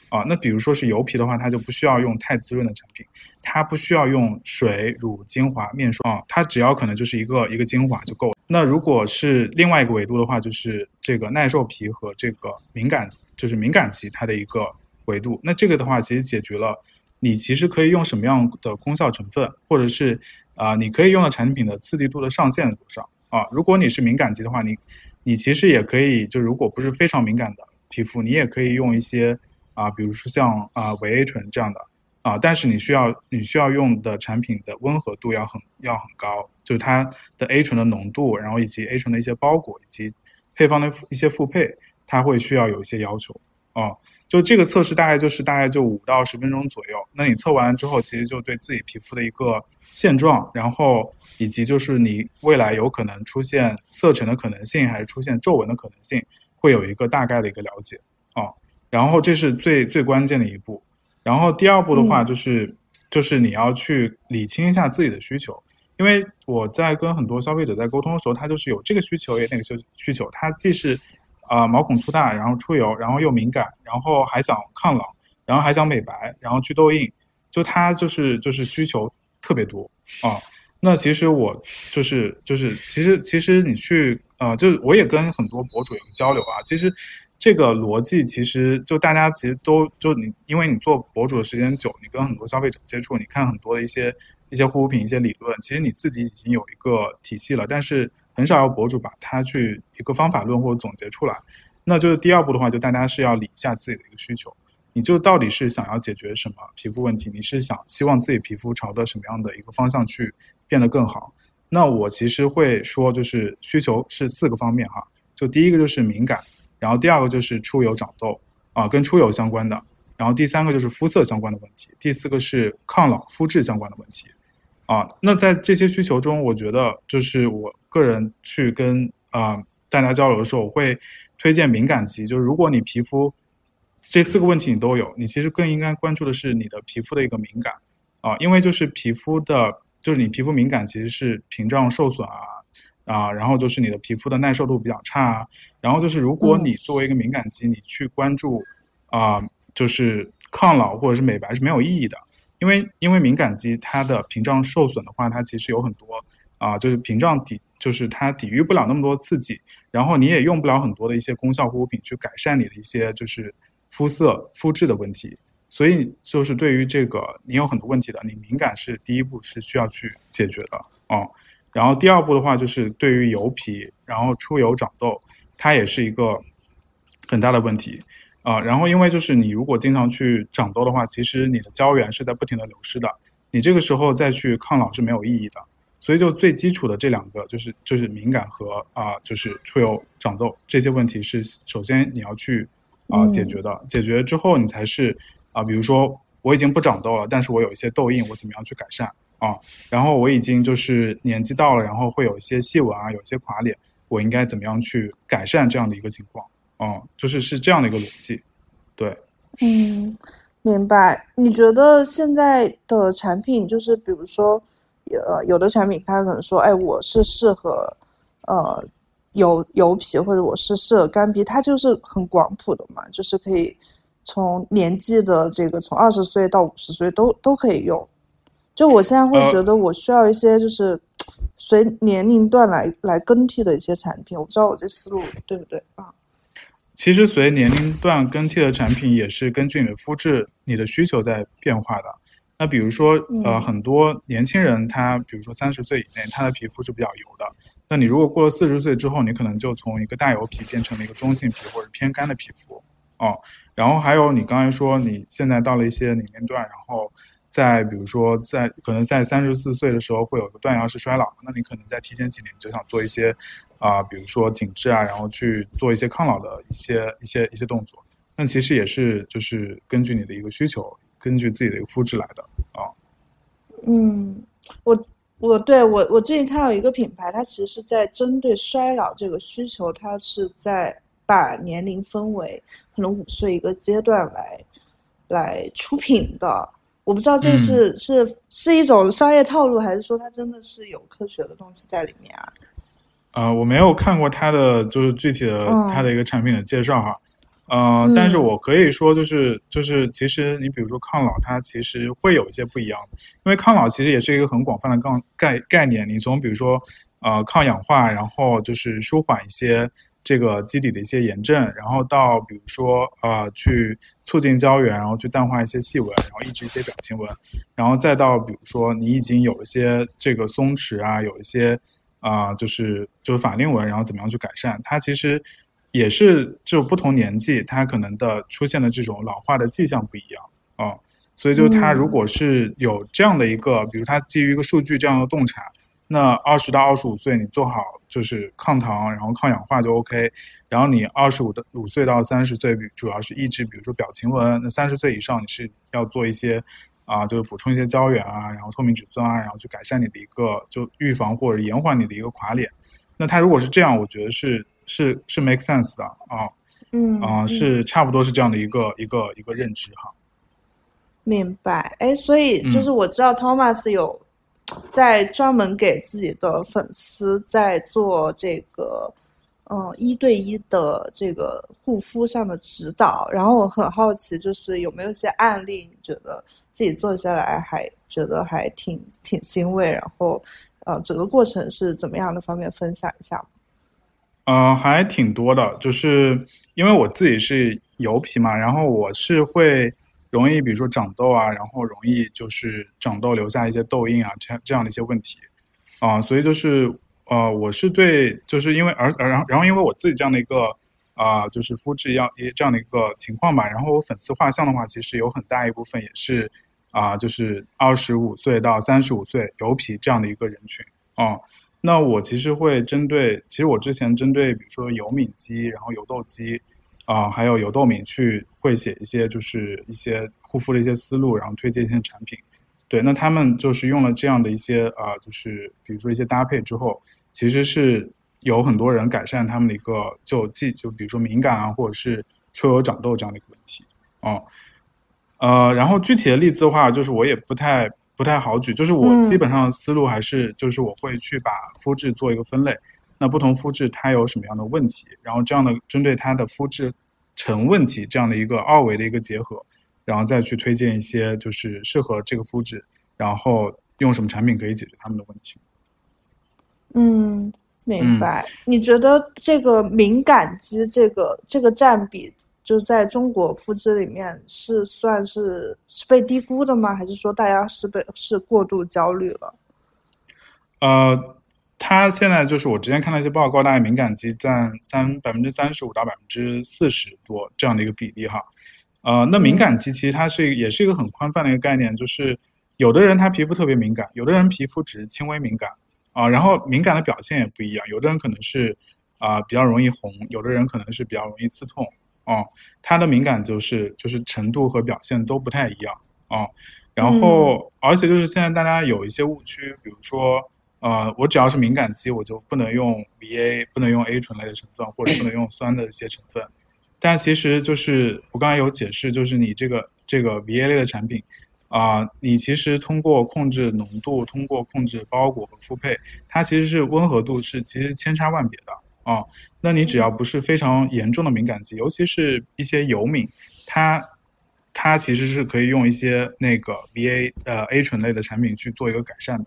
啊，那比如说是油皮的话，它就不需要用太滋润的产品，它不需要用水、乳、精华、面霜，它只要可能就是一个一个精华就够了。那如果是另外一个维度的话，就是这个耐受皮和这个敏感就是敏感肌它的一个。维度，那这个的话，其实解决了你其实可以用什么样的功效成分，或者是啊，你可以用的产品的刺激度的上限多少啊？如果你是敏感肌的话，你你其实也可以，就如果不是非常敏感的皮肤，你也可以用一些啊，比如说像啊维 A 醇这样的啊，但是你需要你需要用的产品的温和度要很要很高，就是它的 A 醇的浓度，然后以及 A 醇的一些包裹以及配方的一些复配，它会需要有一些要求啊。就这个测试大概就是大概就五到十分钟左右。那你测完之后，其实就对自己皮肤的一个现状，然后以及就是你未来有可能出现色沉的可能性，还是出现皱纹的可能性，会有一个大概的一个了解啊。然后这是最最关键的一步。然后第二步的话就是就是你要去理清一下自己的需求，因为我在跟很多消费者在沟通的时候，他就是有这个需求也那个需需求，他既是啊毛孔粗大，然后出油，然后又敏感，然后还想抗老，然后还想美白，然后去痘印，就他就是就是需求特别多啊。那其实我就是就是其实其实你去呃，就我也跟很多博主有交流啊，其实这个逻辑其实就大家其实都就你因为你做博主的时间久，你跟很多消费者接触，你看很多的一些一些护肤品一些理论，其实你自己已经有一个体系了，但是很少有博主把它去一个方法论或者总结出来。那就是第二步的话，就大家是要理一下自己的一个需求。你就到底是想要解决什么皮肤问题？你是想希望自己皮肤朝着什么样的一个方向去变得更好？那我其实会说，就是需求是四个方面哈。就第一个就是敏感，然后第二个就是出油长痘啊，跟出油相关的，然后第三个就是肤色相关的问题，第四个是抗老肤质相关的问题啊。那在这些需求中，我觉得就是我个人去跟啊大家交流的时候，我会推荐敏感肌，就是如果你皮肤。这四个问题你都有，你其实更应该关注的是你的皮肤的一个敏感啊，因为就是皮肤的，就是你皮肤敏感其实是屏障受损啊啊，然后就是你的皮肤的耐受度比较差啊，然后就是如果你作为一个敏感肌，你去关注啊，就是抗老或者是美白是没有意义的，因为因为敏感肌它的屏障受损的话，它其实有很多啊，就是屏障抵，就是它抵御不了那么多刺激，然后你也用不了很多的一些功效护肤品去改善你的一些就是。肤色、肤质的问题，所以就是对于这个你有很多问题的，你敏感是第一步是需要去解决的哦。然后第二步的话，就是对于油皮，然后出油长痘，它也是一个很大的问题啊。然后因为就是你如果经常去长痘的话，其实你的胶原是在不停的流失的，你这个时候再去抗老是没有意义的。所以就最基础的这两个，就是就是敏感和啊就是出油长痘这些问题是首先你要去。啊，解决的，解决之后你才是啊，比如说我已经不长痘了，但是我有一些痘印，我怎么样去改善啊？然后我已经就是年纪到了，然后会有一些细纹啊，有一些垮脸，我应该怎么样去改善这样的一个情况？哦，就是是这样的一个逻辑，对。嗯，明白。你觉得现在的产品，就是比如说，呃，有的产品它可能说，哎，我是适合，呃。油油皮或者我是适合干皮，它就是很广谱的嘛，就是可以从年纪的这个从二十岁到五十岁都都可以用。就我现在会觉得我需要一些就是随年龄段来来更替的一些产品，我不知道我这思路对不对啊？其实随年龄段更替的产品也是根据你的肤质、你的需求在变化的。那比如说呃，很多年轻人他比如说三十岁以内，他的皮肤是比较油的。那你如果过了四十岁之后，你可能就从一个大油皮变成了一个中性皮或者偏干的皮肤哦。然后还有你刚才说你现在到了一些年龄段，然后在比如说在可能在三十四岁的时候会有个断崖式衰老，那你可能在提前几年就想做一些啊，比如说紧致啊，然后去做一些抗老的一些一些一些动作。那其实也是就是根据你的一个需求，根据自己的一个肤质来的啊。嗯，我。我对我我最近看到一个品牌，它其实是在针对衰老这个需求，它是在把年龄分为可能五岁一个阶段来来出品的。我不知道这是是是一种商业套路，还是说它真的是有科学的东西在里面啊？呃，我没有看过它的就是具体的它的一个产品的介绍哈。呃，但是我可以说，就是就是，其实你比如说抗老，它其实会有一些不一样，因为抗老其实也是一个很广泛的概概概念。你从比如说，呃，抗氧化，然后就是舒缓一些这个基底的一些炎症，然后到比如说，呃，去促进胶原，然后去淡化一些细纹，然后抑制一些表情纹，然后再到比如说你已经有一些这个松弛啊，有一些啊，就是就是法令纹，然后怎么样去改善？它其实。也是，就不同年纪，它可能的出现的这种老化的迹象不一样啊，所以就它如果是有这样的一个，比如它基于一个数据这样的洞察，那二十到二十五岁你做好就是抗糖，然后抗氧化就 OK，然后你二十五的五岁到三十岁，主要是抑制，比如说表情纹，那三十岁以上你是要做一些啊，就是补充一些胶原啊，然后透明质酸啊，然后去改善你的一个就预防或者延缓你的一个垮脸，那它如果是这样，我觉得是。是是 make sense 的啊，嗯啊是差不多是这样的一个一个一个认知哈。明白。哎，所以就是我知道 Thomas 有在专门给自己的粉丝在做这个。嗯，一对一的这个护肤上的指导，然后我很好奇，就是有没有一些案例，你觉得自己做下来还觉得还挺挺欣慰，然后，呃，整个过程是怎么样的？方便分享一下吗？呃，还挺多的，就是因为我自己是油皮嘛，然后我是会容易，比如说长痘啊，然后容易就是长痘留下一些痘印啊，这样这样的一些问题，啊，所以就是。呃，我是对，就是因为而而然后然后因为我自己这样的一个啊，就是肤质要这样的一个情况吧，然后我粉丝画像的话，其实有很大一部分也是啊，就是二十五岁到三十五岁油皮这样的一个人群啊。那我其实会针对，其实我之前针对比如说油敏肌，然后油痘肌啊，还有油痘敏去会写一些就是一些护肤的一些思路，然后推荐一些产品。对，那他们就是用了这样的一些啊，就是比如说一些搭配之后。其实是有很多人改善他们的一个就既就比如说敏感啊，或者是出油长痘这样的一个问题哦，呃，然后具体的例子的话，就是我也不太不太好举，就是我基本上思路还是就是我会去把肤质做一个分类，那不同肤质它有什么样的问题，然后这样的针对它的肤质成问题这样的一个二维的一个结合，然后再去推荐一些就是适合这个肤质，然后用什么产品可以解决他们的问题。嗯，明白。你觉得这个敏感肌这个这个占比，就在中国肤质里面是算是是被低估的吗？还是说大家是被是过度焦虑了？呃，他现在就是我之前看到一些报告，大概敏感肌占三百分之三十五到百分之四十多这样的一个比例哈。呃，那敏感肌其实它是也是一个很宽泛的一个概念，就是有的人他皮肤特别敏感，有的人皮肤只是轻微敏感。啊，然后敏感的表现也不一样，有的人可能是啊比较容易红，有的人可能是比较容易刺痛，哦，它的敏感就是就是程度和表现都不太一样，哦，然后而且就是现在大家有一些误区，比如说呃我只要是敏感肌，我就不能用 VA，不能用 A 醇类的成分，或者不能用酸的一些成分，但其实就是我刚才有解释，就是你这个这个 VA 类的产品。啊，你其实通过控制浓度，通过控制包裹和复配，它其实是温和度是其实千差万别的啊。那你只要不是非常严重的敏感肌，尤其是一些油敏，它它其实是可以用一些那个 VA 呃 A 醇类的产品去做一个改善的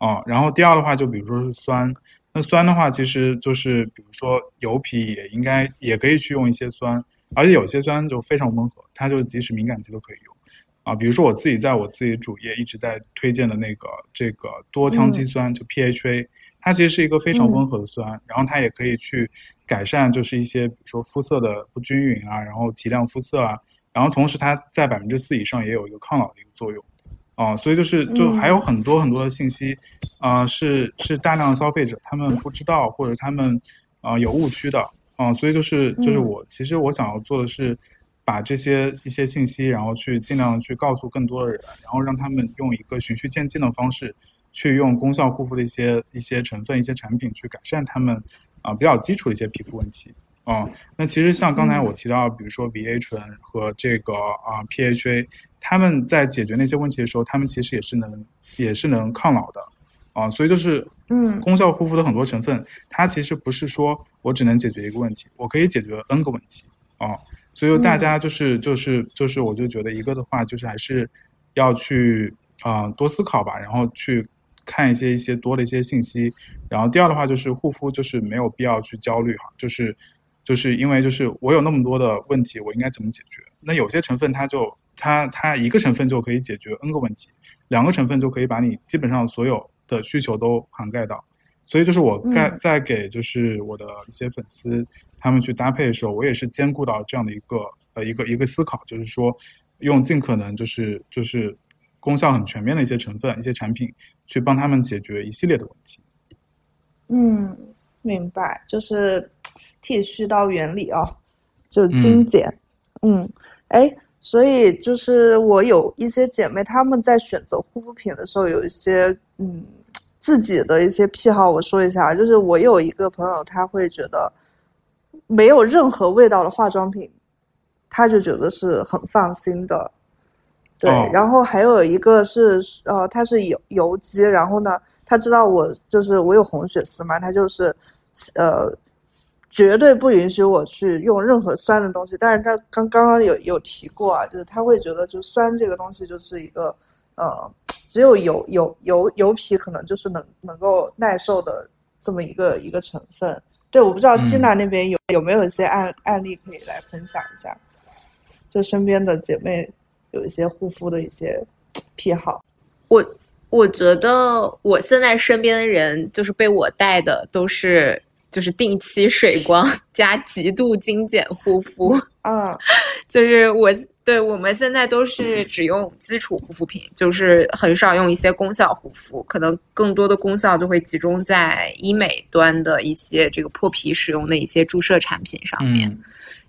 啊。然后第二的话，就比如说是酸，那酸的话，其实就是比如说油皮也应该也可以去用一些酸，而且有些酸就非常温和，它就即使敏感肌都可以用。啊，比如说我自己在我自己主页一直在推荐的那个这个多羟基酸，就 PHA，它其实是一个非常温和的酸，然后它也可以去改善就是一些比如说肤色的不均匀啊，然后提亮肤色啊，然后同时它在百分之四以上也有一个抗老的一个作用，啊，所以就是就还有很多很多的信息，啊，是是大量的消费者他们不知道或者他们啊有误区的，啊，所以就是就是我其实我想要做的是。把这些一些信息，然后去尽量去告诉更多的人，然后让他们用一个循序渐进的方式，去用功效护肤的一些一些成分、一些产品去改善他们啊比较基础的一些皮肤问题啊。那其实像刚才我提到，比如说 VA 醇和这个啊 PHA，他们在解决那些问题的时候，他们其实也是能也是能抗老的啊。所以就是嗯，功效护肤的很多成分，它其实不是说我只能解决一个问题，我可以解决 N 个问题啊。所以大家就是就是就是，我就觉得一个的话，就是还是要去啊多思考吧，然后去看一些一些多的一些信息。然后第二的话就是护肤，就是没有必要去焦虑哈，就是就是因为就是我有那么多的问题，我应该怎么解决？那有些成分它就它它一个成分就可以解决 N 个问题，两个成分就可以把你基本上所有的需求都涵盖到。所以就是我在在给就是我的一些粉丝。他们去搭配的时候，我也是兼顾到这样的一个呃一个一个思考，就是说，用尽可能就是就是功效很全面的一些成分、一些产品，去帮他们解决一系列的问题。嗯，明白，就是剃须刀原理啊，就是精简。嗯，哎，所以就是我有一些姐妹，她们在选择护肤品的时候，有一些嗯自己的一些癖好，我说一下，就是我有一个朋友，他会觉得。没有任何味道的化妆品，他就觉得是很放心的。对，哦然后还有一个是呃，她是油油肌，然后呢，他知道我就是我有红血丝嘛，他就是呃绝对不允许我去用任何酸的东西。但是他刚刚刚有有提过啊，就是他会觉得就酸这个东西就是一个呃，只有油油油油皮可能就是能能够耐受的这么一个一个成分。对，我不知道嗯基娜那边有有没有一些案案例可以来分享一下，就身边的姐妹有一些护肤的一些癖好。我我觉得我现在身边的人就是被我带的都是就是定期水光加极度精简护肤，啊，(laughs) 就是我对我们现在都是只用基础护肤品，就是很少用一些功效护肤，可能更多的功效就会集中在医美端的一些这个破皮使用的一些注射产品上面。嗯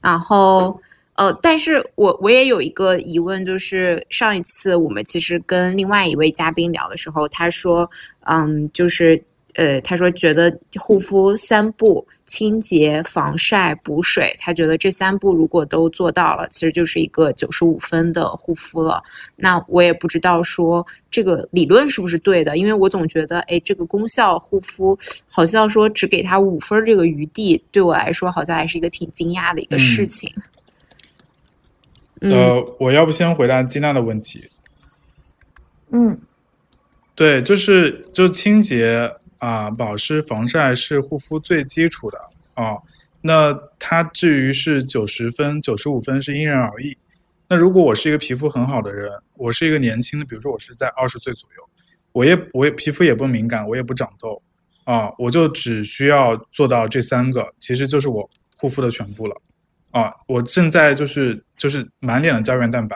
然后呃，但是我我也有一个疑问，就是上一次我们其实跟另外一位嘉宾聊的时候，他说，嗯，就是呃，他说觉得护肤三步：清洁、防晒、补水，他觉得这三步如果都做到了，其实就是一个九十五分的护肤了。那我也不知道说这个理论是不是对的，因为我总觉得，哎，这个功效护肤好像说只给他五分这个余地，对我来说好像还是一个挺惊讶的一个事嗯情。嗯，呃，我要不先回答金娜的问题。嗯对，就是就清洁啊、保湿、防晒是护肤最基础的啊。那它至于是九十分、九十五分是因人而异。那如果我是一个皮肤很好的人，我是一个年轻的，比如说我是在二十岁左右，我也我也皮肤也不敏感，我也不长痘啊，我就只需要做到这三个，其实就是我护肤的全部了啊。我正在就是就是满脸的胶原蛋白，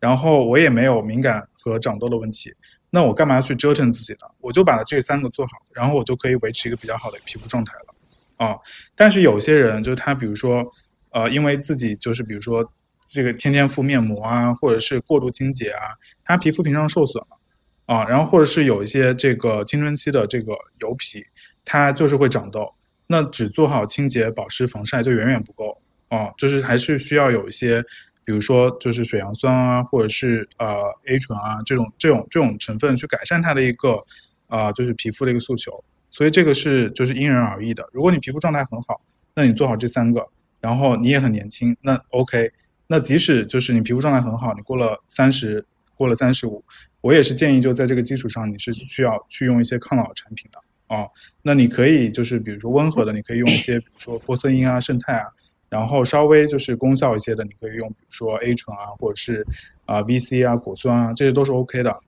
然后我也没有敏感和长痘的问题。那我干嘛去折腾自己呢？我就把这三个做好，然后我就可以维持一个比较好的皮肤状态了啊。但是有些人就是他，比如说，呃，因为自己就是比如说这个天天敷面膜啊，或者是过度清洁啊，他皮肤屏障受损了啊，然后或者是有一些这个青春期的这个油皮，它就是会长痘。那只做好清洁、保湿、防晒就远远不够啊，就是还是需要有一些。比如说就是水杨酸啊，或者是呃 A 醇啊这种这种这种成分去改善它的一个啊、就是皮肤的一个诉求，所以这个是就是因人而异的。如果你皮肤状态很好，那你做好这三个，然后你也很年轻，那 OK。那即使就是你皮肤状态很好，你过了三十，过了三十五，我也是建议就在这个基础上，你是需要去用一些抗老产品的啊。那你可以就是比如说温和的，你可以用一些比如说玻色因啊、胜肽啊。然后稍微就是功效一些的，你可以用，比如说 A 醇啊，或者是啊、VC 啊、果酸啊，这些都是 OK 的。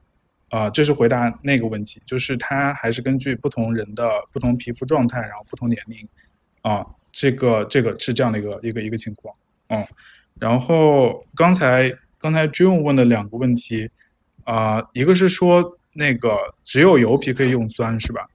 啊、这是回答那个问题，就是它还是根据不同人的不同皮肤状态，然后不同年龄，啊，这个这个是这样的一个一个一个情况，嗯。然后刚才刚才 June 问的两个问题，啊、一个是说那个只有油皮可以用酸是吧？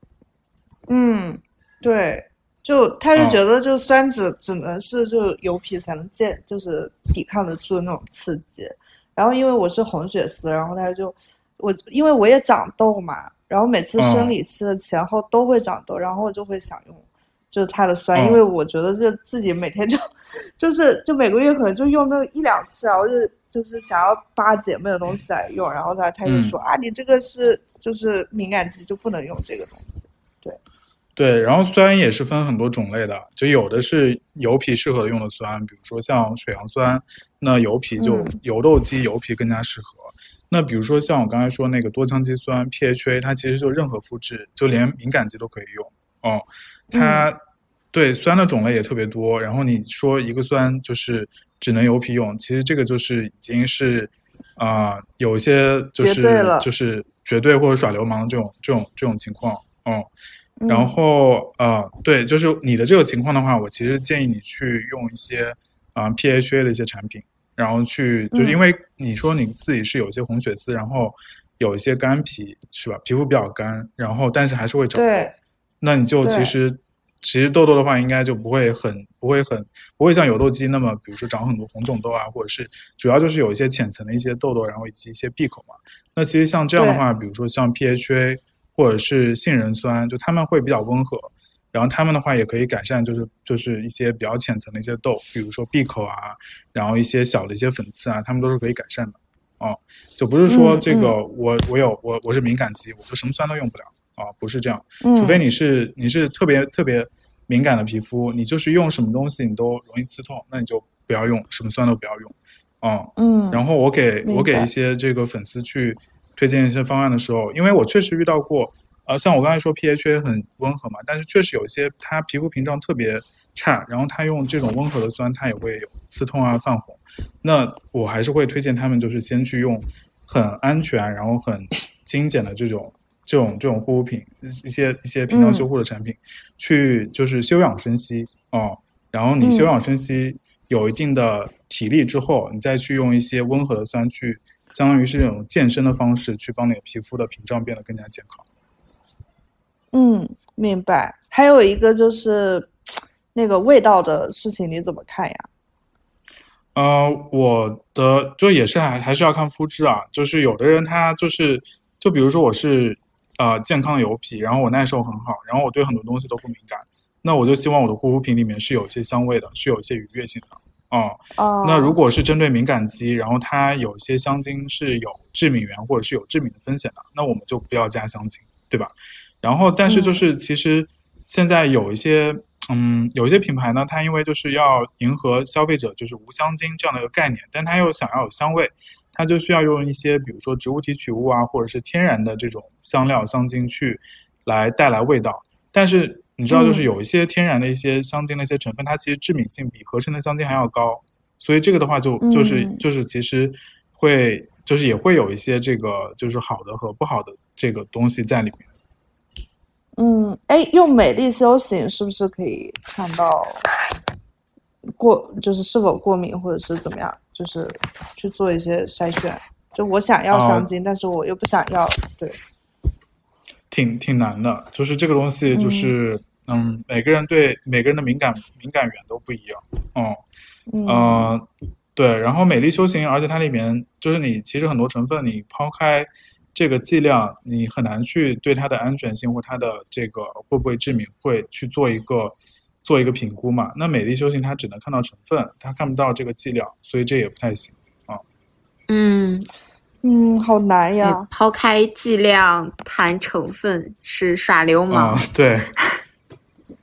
嗯，对。就他就觉得，就酸只只能是就油皮才能见，就是抵抗得住那种刺激。然后因为我是红血丝，然后他就我因为我也长痘嘛，然后每次生理期的前后都会长痘，然后我就会想用就是它的酸，因为我觉得就自己每天就就是就每个月可能就用那一两次，然后就就是想要扒姐妹的东西来用，然后他他就说、嗯、啊，你这个是就是敏感肌就不能用这个东西。对，然后酸也是分很多种类的，就有的是油皮适合用的酸，比如说像水杨酸，那油皮就嗯油痘肌油皮更加适合。那比如说像我刚才说那个多羟基酸 PHA，它其实就任何肤质，就连敏感肌都可以用哦。它、嗯、对酸的种类也特别多，然后你说一个酸就是只能油皮用，其实这个就是已经是啊、呃、有一些就是就是绝对或者耍流氓的这种这种这种情况哦。然后呃，对，就是你的这个情况的话，我其实建议你去用一些啊、呃、PHA 的一些产品，然后去就是因为你说你自己是有一些红血丝，然后有一些干皮是吧？皮肤比较干，然后但是还是会长痘，那你就其实其实痘痘的话，应该就不会很不会很不会像油痘肌那么，比如说长很多红肿痘啊，或者是主要就是有一些浅层的一些痘痘，然后以及一些闭口嘛。那其实像这样的话，比如说像 PHA。或者是杏仁酸，就它们会比较温和，然后它们的话也可以改善，就是就是一些比较浅层的一些痘，比如说闭口啊，然后一些小的一些粉刺啊，它们都是可以改善的，哦，就不是说嗯这个我我有我我是敏感肌，我说什么酸都用不了啊，不是这样，嗯，除非你。是你是特别特别敏感的皮肤，你就是用什么东西你都容易刺痛，那你就不要用，什么酸都不要用，哦，嗯，然后我给我给一。些这个粉丝去推荐一些方案的时候，因为我确实遇到过，呃，像我刚才说 PHA 很温和嘛，但是确实有一些他皮肤屏障特别差，然后他用这种温和的酸，他也会有刺痛啊、泛红。那我还是会推荐他们，就是先去用很安全，然后很精简的这种这种这种护肤品，一些一些屏障修护的产品，去就是休养生息哦。然后你休嗯养生息有一定的体力之后，你再去用一些温和的酸去，相当于是这种健身的方式去帮你的皮肤的屏障变得更加健康。嗯，明白。还有一个就是那个味道的事情，你怎么看呀？呃，我的就也是还还是要看肤质啊，就是有的人他就是，就比如说我是呃健康的油皮，然后我耐受很好，然后我对很多东西都不敏感，那我就希望我的护肤品里面是有一些香味的，是有一些愉悦性的。哦、哦，那如果是针对敏感肌，然后它有一些香精是有致敏源或者是有致敏的风险的，那我们就不要加香精，对吧？然后，但是就是其实现在有一些，嗯，有一些品牌呢，它因为就是要迎合消费者就是无香精这样的一个概念，但它又想要有香味，它就需要用一些比如说植物提取物啊，或者是天然的这种香料香精去来带来味道。但是你知道，就是嗯有一些天然的一些香精的一些成分，它其实致敏性比合成的香精还要高，所以这个的话就就是嗯就是其实会就是也会有一些这个就是好的和不好的这个东西在里面。嗯，哎，用美丽修行是不是可以看到过，就是是否过敏或者是怎么样，就是去做一些筛选。就我想要哦香精，但是我又不想要，对，挺挺难的，就是这个东西，就是嗯每个人对每个人的敏感敏感源都不一样，哦、嗯呃，对，然后美丽修行，而且它里面就是你其实很多成分，你抛开这个剂量，你很难去对它的安全性或它的这个会不会致敏，会去做一个做一个评估嘛。那美丽修行它只能看到成分，它看不到这个剂量，所以这也不太行啊。嗯，嗯，好难呀。抛开剂量谈成分是耍流氓。啊、对，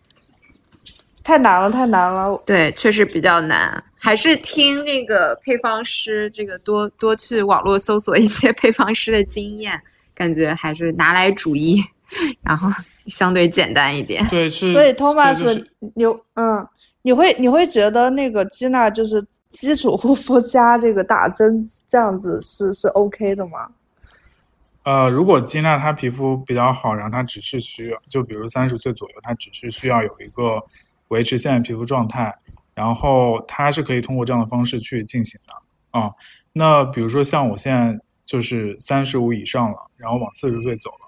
(laughs) 太难了，太难了。对，确实比较难，还是听那个配方师，这个多多去网络搜索一些配方师的经验，感觉还是拿来主义，然后相对简单一点。对是。所以托马斯就是，你嗯，你会你会觉得那个基娜就是基础护肤加这个打针这样子是是 OK 的吗？呃，如果吉娜她皮肤比较好，然后她只是需要，就比如三十岁左右，她只是需要有一个维持现在皮肤状态，然后她是可以通过这样的方式去进行的啊。那比如说像我现在就是三十五以上了，然后往四十岁走了，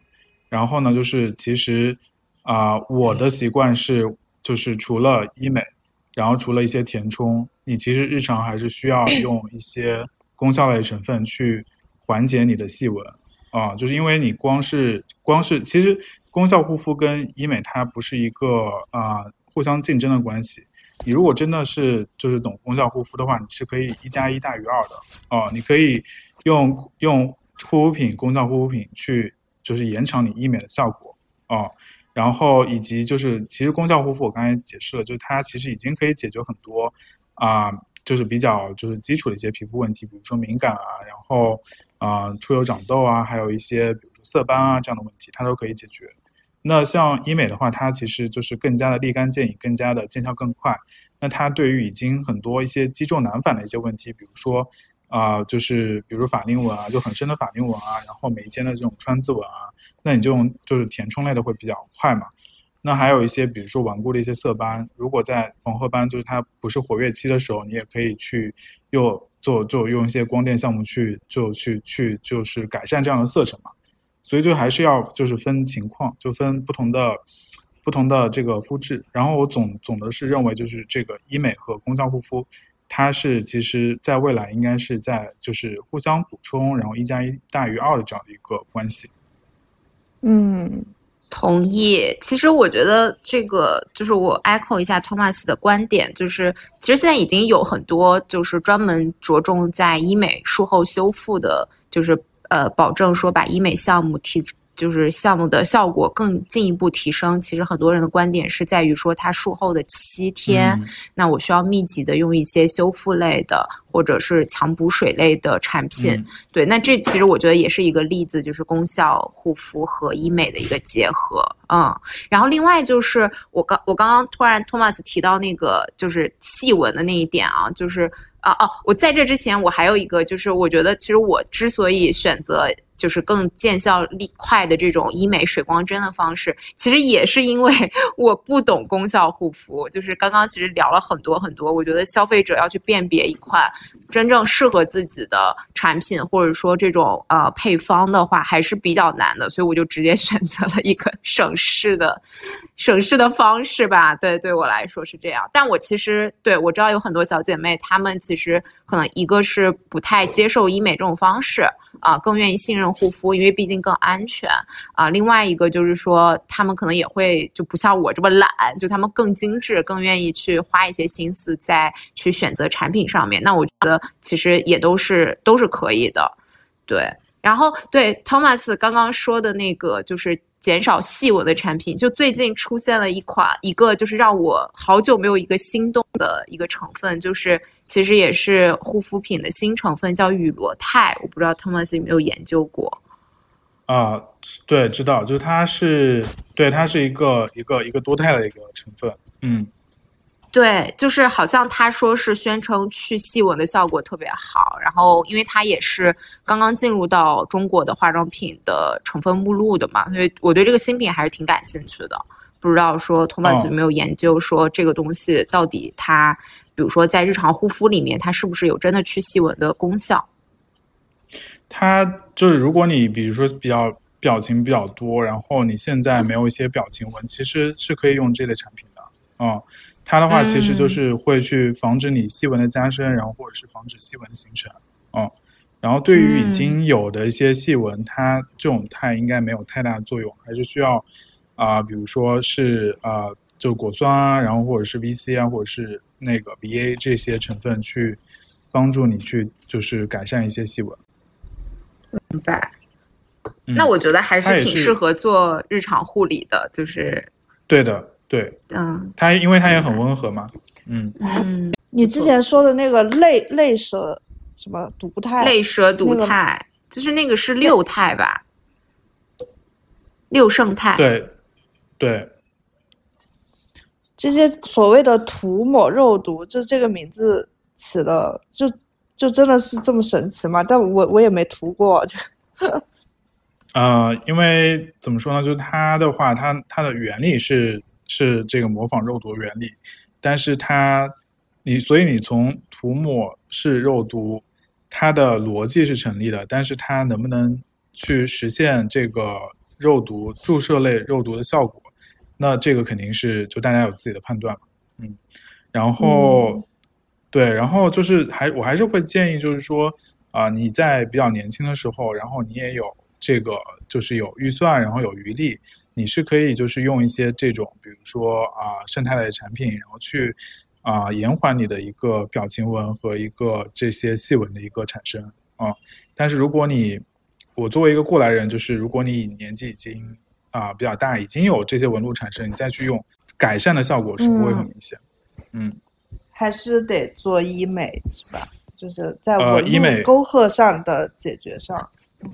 然后呢，就是其实啊、我的习惯是就是除了医美，然后除了一些填充，你其实日常还是需要 (clears throat) 用一些功效类成分去缓解你的细纹。啊，就是因为你光是光是，其实功效护肤跟医美它不是一个啊、互相竞争的关系。你如果真的是就是懂功效护肤的话，你是可以一加一大于二的哦、你可以用用护肤品功效护肤品去就是延长你医美的效果哦、然后以及就是其实功效护肤我刚才解释了，就是它其实已经可以解决很多啊、就是比较就是基础的一些皮肤问题，比如说敏感啊，然后啊、出油长痘啊，还有一些比如说色斑啊这样的问题，它都可以解决。那像医美的话，它其实就是更加的立竿见影，更加的见效更快。那它对于已经很多一些积重难返的一些问题，比如说啊、就是比如法令纹啊，就很深的法令纹啊，然后眉间的这种川字纹啊，那你就用就是填充类的会比较快嘛。那还有一些，比如说顽固的一些色斑，如果在黄褐斑就是它不是活跃期的时候，你也可以去又做就用一些光电项目去就去去就是改善这样的色沉嘛。所以就还是要就是分情况，就分不同的不同的这个肤质。然后我总总的是认为，就是这个医美和功效护肤，它是其实在未来应该是在就是互相补充，然后一加一大于二的这样一个关系。嗯，同意。其实我觉得这个就是我 echo 一下 Thomas 的观点，就是其实现在已经有很多就是专门着重在医美术后修复的，就是呃保证说把医美项目提。就是项目的效果更进一步提升，其实很多人的观点是在于说，它术后的七天，那我需要密集的用一些修复类的或者是强补水类的产品。对，那这其实我觉得也是一个例子，就是功效护肤和医美的一个结合。嗯，然后另外就是我刚我刚刚突然托马斯提到那个就是细纹的那一点啊，就是啊哦，我在这之前我还有一个就是我觉得其实我之所以选择。就是更见效力快的这种医美水光针的方式，其实也是因为 (laughs) 我不懂功效护肤。就是刚刚其实聊了很多很多，我觉得消费者要去辨别一款真正适合自己的产品，或者说这种呃配方的话，还是比较难的。所以我就直接 (laughs) 选择了一个省事的省事的方式吧。对，对我来说是这样。但我其实对我知道有很多小姐妹，她们其实可能一个是不太接受医美这种方式啊，更愿意信任。护肤，因为毕竟更安全啊。另外一个就是说，他们可能也会就不像我这么懒，就他们更精致，更愿意去花一些心思在去选择产品上面。那我觉得其实也都是都是可以的，对。然后对 Thomas 刚刚说的那个就是。减少细纹的产品，就最近出现了一款，一个就是让我好久没有一个心动的一个成分，就是其实也是护肤品的新成分，叫雨罗肽。我不知道 Thomas 有没有研究过？啊，对，知道，就是它是对，它是一个一个一个多肽的一个成分，嗯。对，就是好像他说是宣称去细纹的效果特别好，然后因为它也是刚刚进入到中国的化妆品的成分目录的嘛，所以我对这个新品还是挺感兴趣的。不知道说 Thomas 有没有研究说这个东西到底它，比如说在日常护肤里面，它是不是有真的去细纹的功效？它就是如果你比如说比较表情比较多，然后你现在没有一些表情纹，其实是可以用这类产品的，嗯。它的话其实就是会去防止你细纹的加深，然后或者是防止细纹的形成，嗯，然后对于已经有的一些细纹，它这种肽应该没有太大的作用，还是需要啊，比如说是啊，就果酸啊，然后或者是 VC 啊，或者是那个 BA 这些成分去帮助你去就是改善一些细纹。明白。那我觉得还是挺适合做日常护理的，就是对的。对，嗯，它因为它也很温和嘛，嗯嗯。你之前说的那个类类蛇什么毒肽？类蛇毒肽，就是那个是六肽吧？六胜肽。对，对。这些所谓的涂抹肉毒，就这个名字起的，就就真的是这么神奇吗？但我我也没涂过，就。呃，因为怎么说呢？就它的话，它它的原理是。是这个模仿肉毒原理，但是它，你所以你从涂抹式肉毒，它的逻辑是成立的，但是它能不能去实现这个肉毒注射类肉毒的效果，那这个肯定是就大家有自己的判断嗯，然后，对，然后就是还我还是会建议就是说啊，你在比较年轻的时候，然后你也有这个就是有预算，然后有余力。你是可以就是用一些这种，比如说啊生态类的产品，然后去啊延缓你的一个表情纹和一个这些细纹的一个产生啊。但是如果你我作为一个过来人，就是如果你年纪已经啊比较大，已经有这些纹路产生，你再去用改善的效果是不会很明显。嗯，还是得做医美是吧？就是在纹路沟壑上的解决上。呃，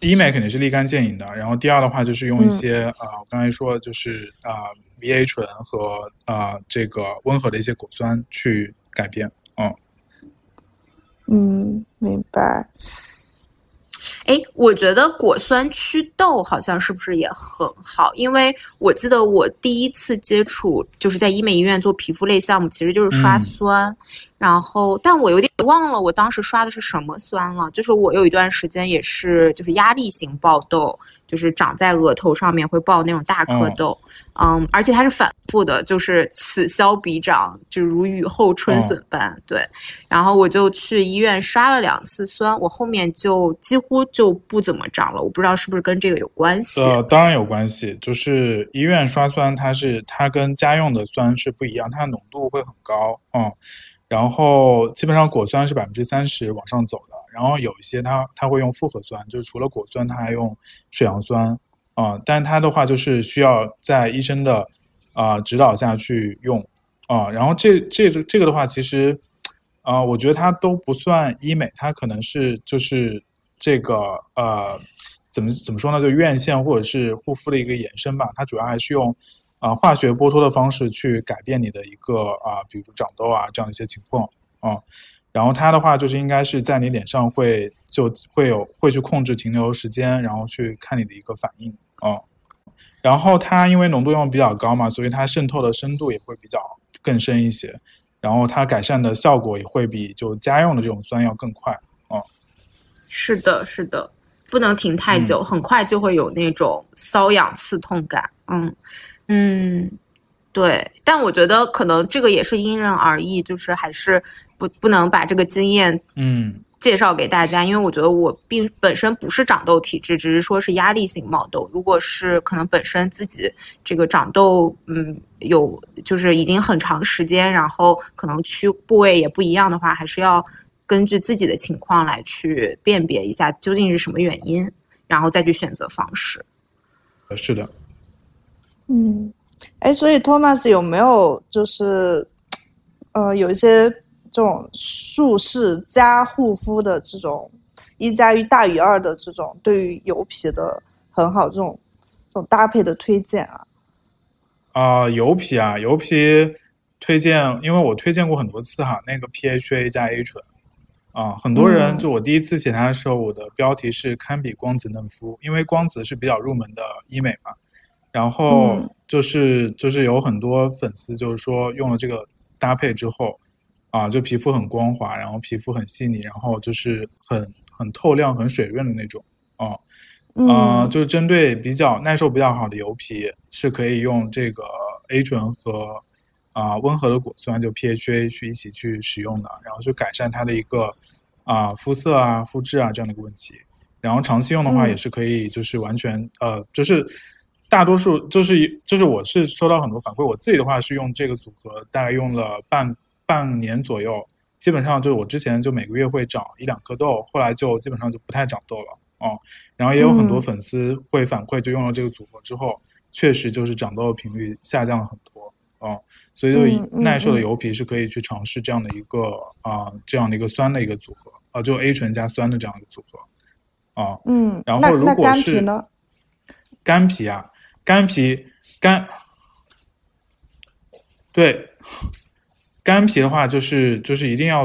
医美肯定是立竿见影的。然后第二的话，就是用一些啊，我刚才说就是啊，VA 醇和啊这个温和的一些果酸去改变。嗯，嗯，明白。哎，我觉得果酸祛痘好像是不是也很好？因为我记得我第一次接触就是在医美医院做皮肤类项目，其实就是刷酸。然后，但我有点忘了我当时刷的是什么酸了。就是我有一段时间也是，就是压力型爆痘，就是长在额头上面会爆那种大颗痘，嗯，而且它是反复的，就是此消彼长，就如雨后春笋般。对，然后我就去医院刷了两次酸，我后面就几乎就不怎么长了。我不知道是不是跟这个有关系？呃，当然有关系，就是医院刷酸，它是它跟家用的酸是不一样，它的浓度会很高，嗯。然后基本上果酸是百分之三十往上走的，然后有一些它它会用复合酸，就是除了果酸，它还用水杨酸啊，但它的话就是需要在医生的啊指导下去用啊，然后这这这个的话其实啊，我觉得它都不算医美，它可能是就是这个呃怎么怎么说呢，就院线或者是护肤的一个延伸吧，它主要还是用。啊，化学剥脱的方式去改变你的一个啊，比如长痘啊这样一些情况啊，然后它的话就是应该是在你脸上会就会有会去控制停留时间，然后去看你的一个反应啊，然后它因为浓度用比较高嘛，所以它渗透的深度也会比较更深一些，然后它改善的效果也会比就家用的这种酸要更快啊。是的，是的，不能停太久，很快就会有那种瘙痒刺痛感，嗯。嗯，对，但我觉得可能这个也是因人而异，就是还是不不能把这个经验嗯介绍给大家，因为我觉得我并本身不是长痘体质，只是说是压力性冒痘。如果是可能本身自己这个长痘，嗯，有就是已经很长时间，然后可能区部位也不一样的话，还是要根据自己的情况来去辨别一下究竟是什么原因，然后再去选择方式。是的。嗯，哎，所以托马斯有没有就是，呃，有一些这种术式加护肤的这种一加一大于二的这种对于油皮的很好这种这种搭配的推荐啊？啊，油皮啊，油皮推荐，因为我推荐过很多次哈，那个 PHA 加 A 醇啊，很多人就我第一次写它的时候，我的标题是堪比光子嫩肤，因为光子是比较入门的医美嘛。然后就是就是有很多粉丝就是说用了这个搭配之后，啊，就皮肤很光滑，然后皮肤很细腻，然后就是很很透亮、很水润的那种，啊，啊，就是针对比较耐受比较好的油皮，是可以用这个 A 醇和啊温和的果酸就 PHA 去一起去使用的，然后去改善它的一个啊肤色啊、肤质啊这样的一个问题。然后长期用的话也是可以，就是完全呃就是。大多数就是就是我是收到很多反馈，我自己的话是用这个组合，大概用了半半年左右，基本上就是我之前就每个月会长一两颗痘，后来就基本上就不太长痘了哦。然后也有很多粉丝会反馈，就用了这个组合之后，确实就是长痘的频率下降了很多哦。所以就耐受的油皮是可以去尝试这样的一个啊这样的一个酸的一个组合啊，就 A 醇加酸的这样一个组合啊。嗯，然后如果是干皮啊。干皮干，对，干皮的话就是就是一定要，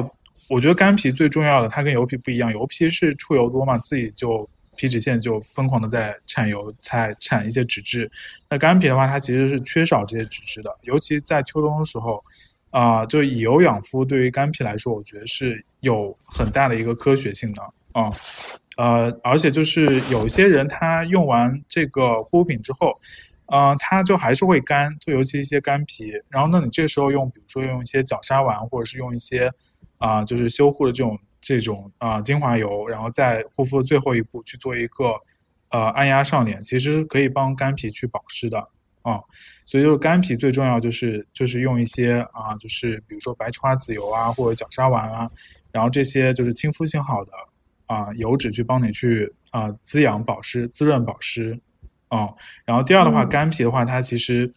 我觉得干皮最重要的，它跟油皮不一样，油皮是出油多嘛，自己就皮脂腺就疯狂的在产油，才产一些脂质。那干皮的话，它其实是缺少这些脂质的，尤其在秋冬的时候，啊，就以油养肤，对于干皮来说，我觉得是有很大的一个科学性的啊。呃，而且就是有一些人他用完这个护肤品之后，呃，他就还是会干，就尤其一些干皮。然后，那你这时候用，比如说用一些角鲨烷，或者是用一些啊，就是修护的这种这种啊精华油，然后在护肤的最后一步去做一个呃按压上脸，其实可以帮干皮去保湿的啊。所以就是干皮最重要就是就是用一些啊，就是比如说白池花籽油啊，或者角鲨烷啊，然后这些就是亲肤性好的。啊，油脂去帮你去啊滋养、保湿、滋润、保湿，啊，然后第二的话，干皮的话，它其实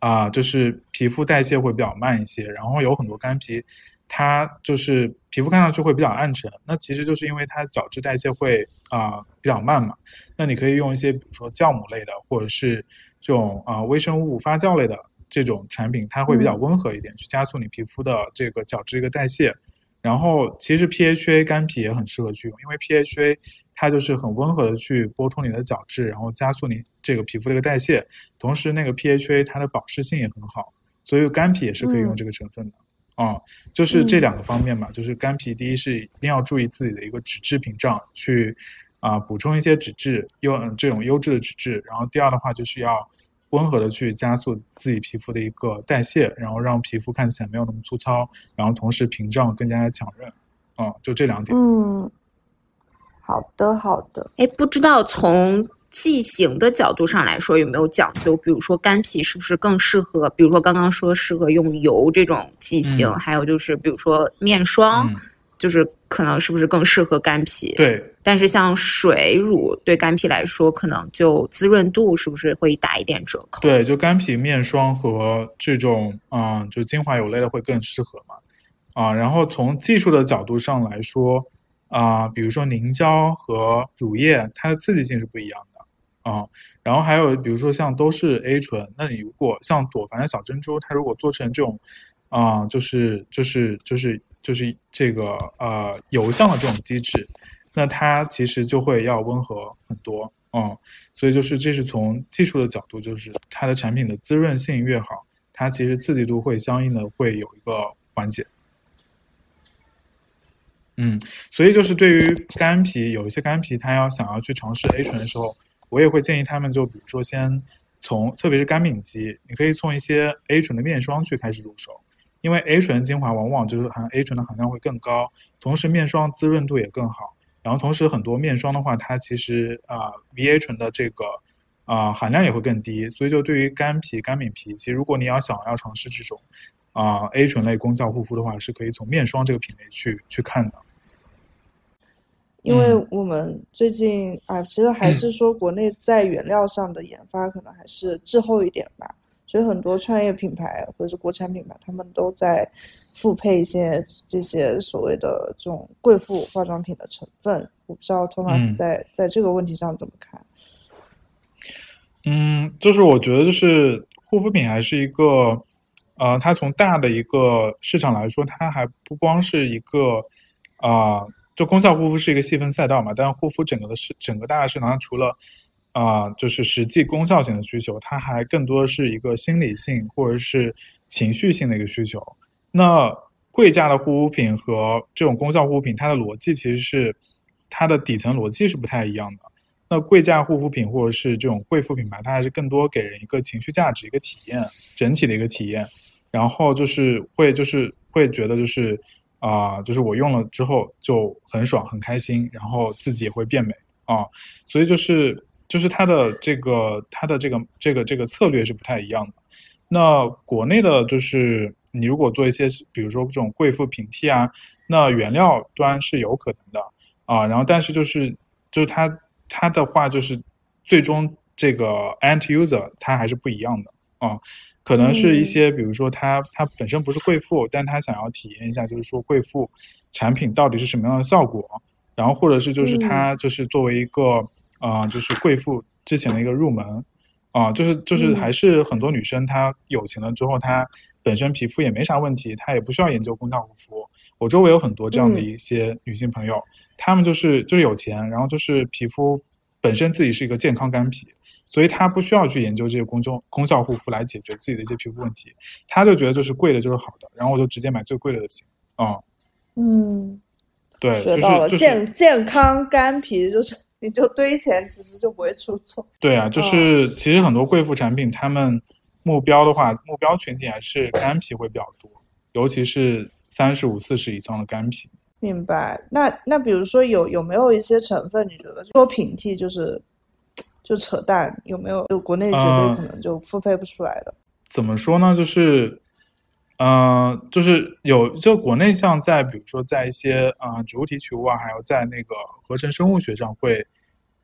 啊就是皮肤代谢会比较慢一些，然后有很多干皮，它就是皮肤看上去会比较暗沉，那其实就是因为它角质代谢会啊比较慢嘛。那你可以用一些比如说酵母类的，或者是这种啊微生物发酵类的这种产品，它会比较温和一点，去加速你皮肤的这个角质一个代谢。然后其实 PHA 干皮也很适合去用，因为 PHA 它就是很温和的去剥脱你的角质，然后加速你这个皮肤的一个代谢。同时那个 PHA 它的保湿性也很好，所以干皮也是可以用这个成分的啊，就是这两个方面嘛，就是干皮，第一是一定要注意自己的一个脂质屏障，去啊补充一些脂质优这种优质的脂质，然后第二的话就是要温和的去加速自己皮肤的一个代谢，然后让皮肤看起来没有那么粗糙，然后同时屏障更加的强韧，啊，就这两点。嗯，好的好的。哎，不知道从。剂型的角度上来说有没有讲究？比如说干皮是不是更适合？比如说刚刚说适合用油这种剂型，还有就是比如说面霜，就是可能是不是更适合干皮？对。但是像水乳对干皮来说，可能就滋润度是不是会打一点折扣？对，就干皮面霜和这种嗯，就精华油类的会更适合嘛？啊，然后从技术的角度上来说，啊，比如说凝胶和乳液，它的刺激性是不一样的。啊，然后还有比如说像都是 A 醇，那你如果像朵梵的小珍珠，它如果做成这种，啊，就是就是就是就是这个呃油相的这种机制，那它其实就会要温和很多，嗯，所以就是这是从技术的角度，就是它的产品的滋润性越好，它其实刺激度会相应的会有一个缓解。嗯，所以就是对于干皮，有一些干皮，它要想要去尝试 A 醇的时候。我也会建议他们，就比如说先从，特别是干敏肌，你可以从一些 A 醇的面霜去开始入手，因为 A 醇精华往往就是含 A 醇的含量会更高，同时面霜滋润度也更好。然后同时很多面霜的话，它其实啊 VA 醇的这个啊含量也会更低，所以就对于干皮、干敏皮，其实如果你要想要尝试这种啊 A 醇类功效护肤的话，是可以从面霜这个品类去去看的。因为我们最近啊，其实还 (clears throat) 是说国内在原料上的研发可能还是滞后一点吧，所以很多创业品牌或者是国产品牌，他们都在复配一些这些所谓的这种贵妇化妆品的成分。我不知道托马斯在在这个问题上怎么看？嗯，就是我觉得就是护肤品还是一个，呃，它从大的一个市场来说，它还不光是一个啊。就功效护肤是一个细分赛道嘛，但是护肤整个的市整个大的市场上，除了啊就是实际功效型的需求，它还更多是一个心理性或者是情绪性的一个需求。那贵价的护肤品和这种功效护肤品，它的逻辑其实是它的底层逻辑是不太一样的。那贵价护肤品或者是这种贵妇品牌，它还是更多给人一个情绪价值、一个体验，整体的一个体验，然后就是会就是会觉得就是。啊，就是我用了之后就很爽很开心，然后自己也会变美啊，所以就是就是它的这个它的这个这个这个策略是不太一样的。那国内的就是你如果做一些，比如说这种贵妇平替啊，那原料端是有可能的啊，然后但是就是就是它它的话就是最终这个 end user 它还是不一样的啊。可能是一些，比如说他他本身不是贵妇，但他想要体验一下，就是说贵妇产品到底是什么样的效果，然后或者是就是他就是作为一个啊，就是贵妇之前的一个入门啊，就是就是还是很多女生她有钱了之后，她本身皮肤也没啥问题，她也不需要研究功效护肤。我周围有很多这样的一些女性朋友，她们就是就是有钱，然后就是皮肤本身自己是一个健康干皮。所以她不需要去研究这些功效功效护肤来解决自己的一些皮肤问题，她就觉得就是贵的就是好的，然后我就直接买最贵的就行啊。嗯，对，学到了，健健康干皮就是你就堆钱，其实就不会出错。对啊，就是其实很多贵妇产品，他们目标的话，目标群体还是干皮会比较多，尤其是三十五四十以上的干皮。明白。那那比如说有有没有一些成分，你觉得说平替就是？就扯淡，有没有？就国内绝对可能就复配不出来的。怎么说呢？就是，嗯，就是有，就国内像在比如说在一些啊植物提取物啊，还有在那个合成生物学上会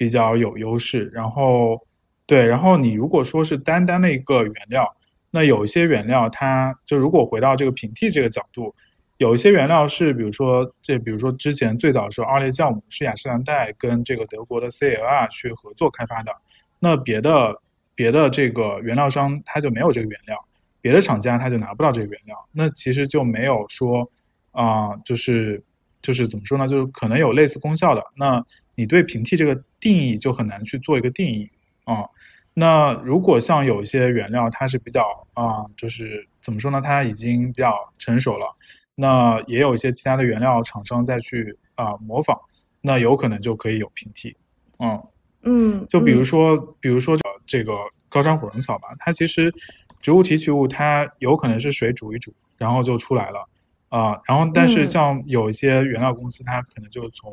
比较有优势。然后，对，然后你如果说是单单的一个原料，那有一些原料它就如果回到这个平替这个角度。有一些原料是，比如说这，比如说之前最早的时候，奥列酵母是雅诗兰黛跟这个德国的 CLR 去合作开发的。那别的别的这个原料商他就没有这个原料，别的厂家他就拿不到这个原料。那其实就没有说啊，就是就是怎么说呢？就是可能有类似功效的。那你对平替这个定义就很难去做一个定义啊。那如果像有一些原料它是比较啊，就是怎么说呢？它已经比较成熟了。那也有一些其他的原料厂商再去啊模仿，那有可能就可以有平替。嗯嗯，就比如说，比如说这个高山火绒草吧，它其实植物提取物它有可能是水煮一煮，然后就出来了啊。然后但是像有一些原料公司，它可能就从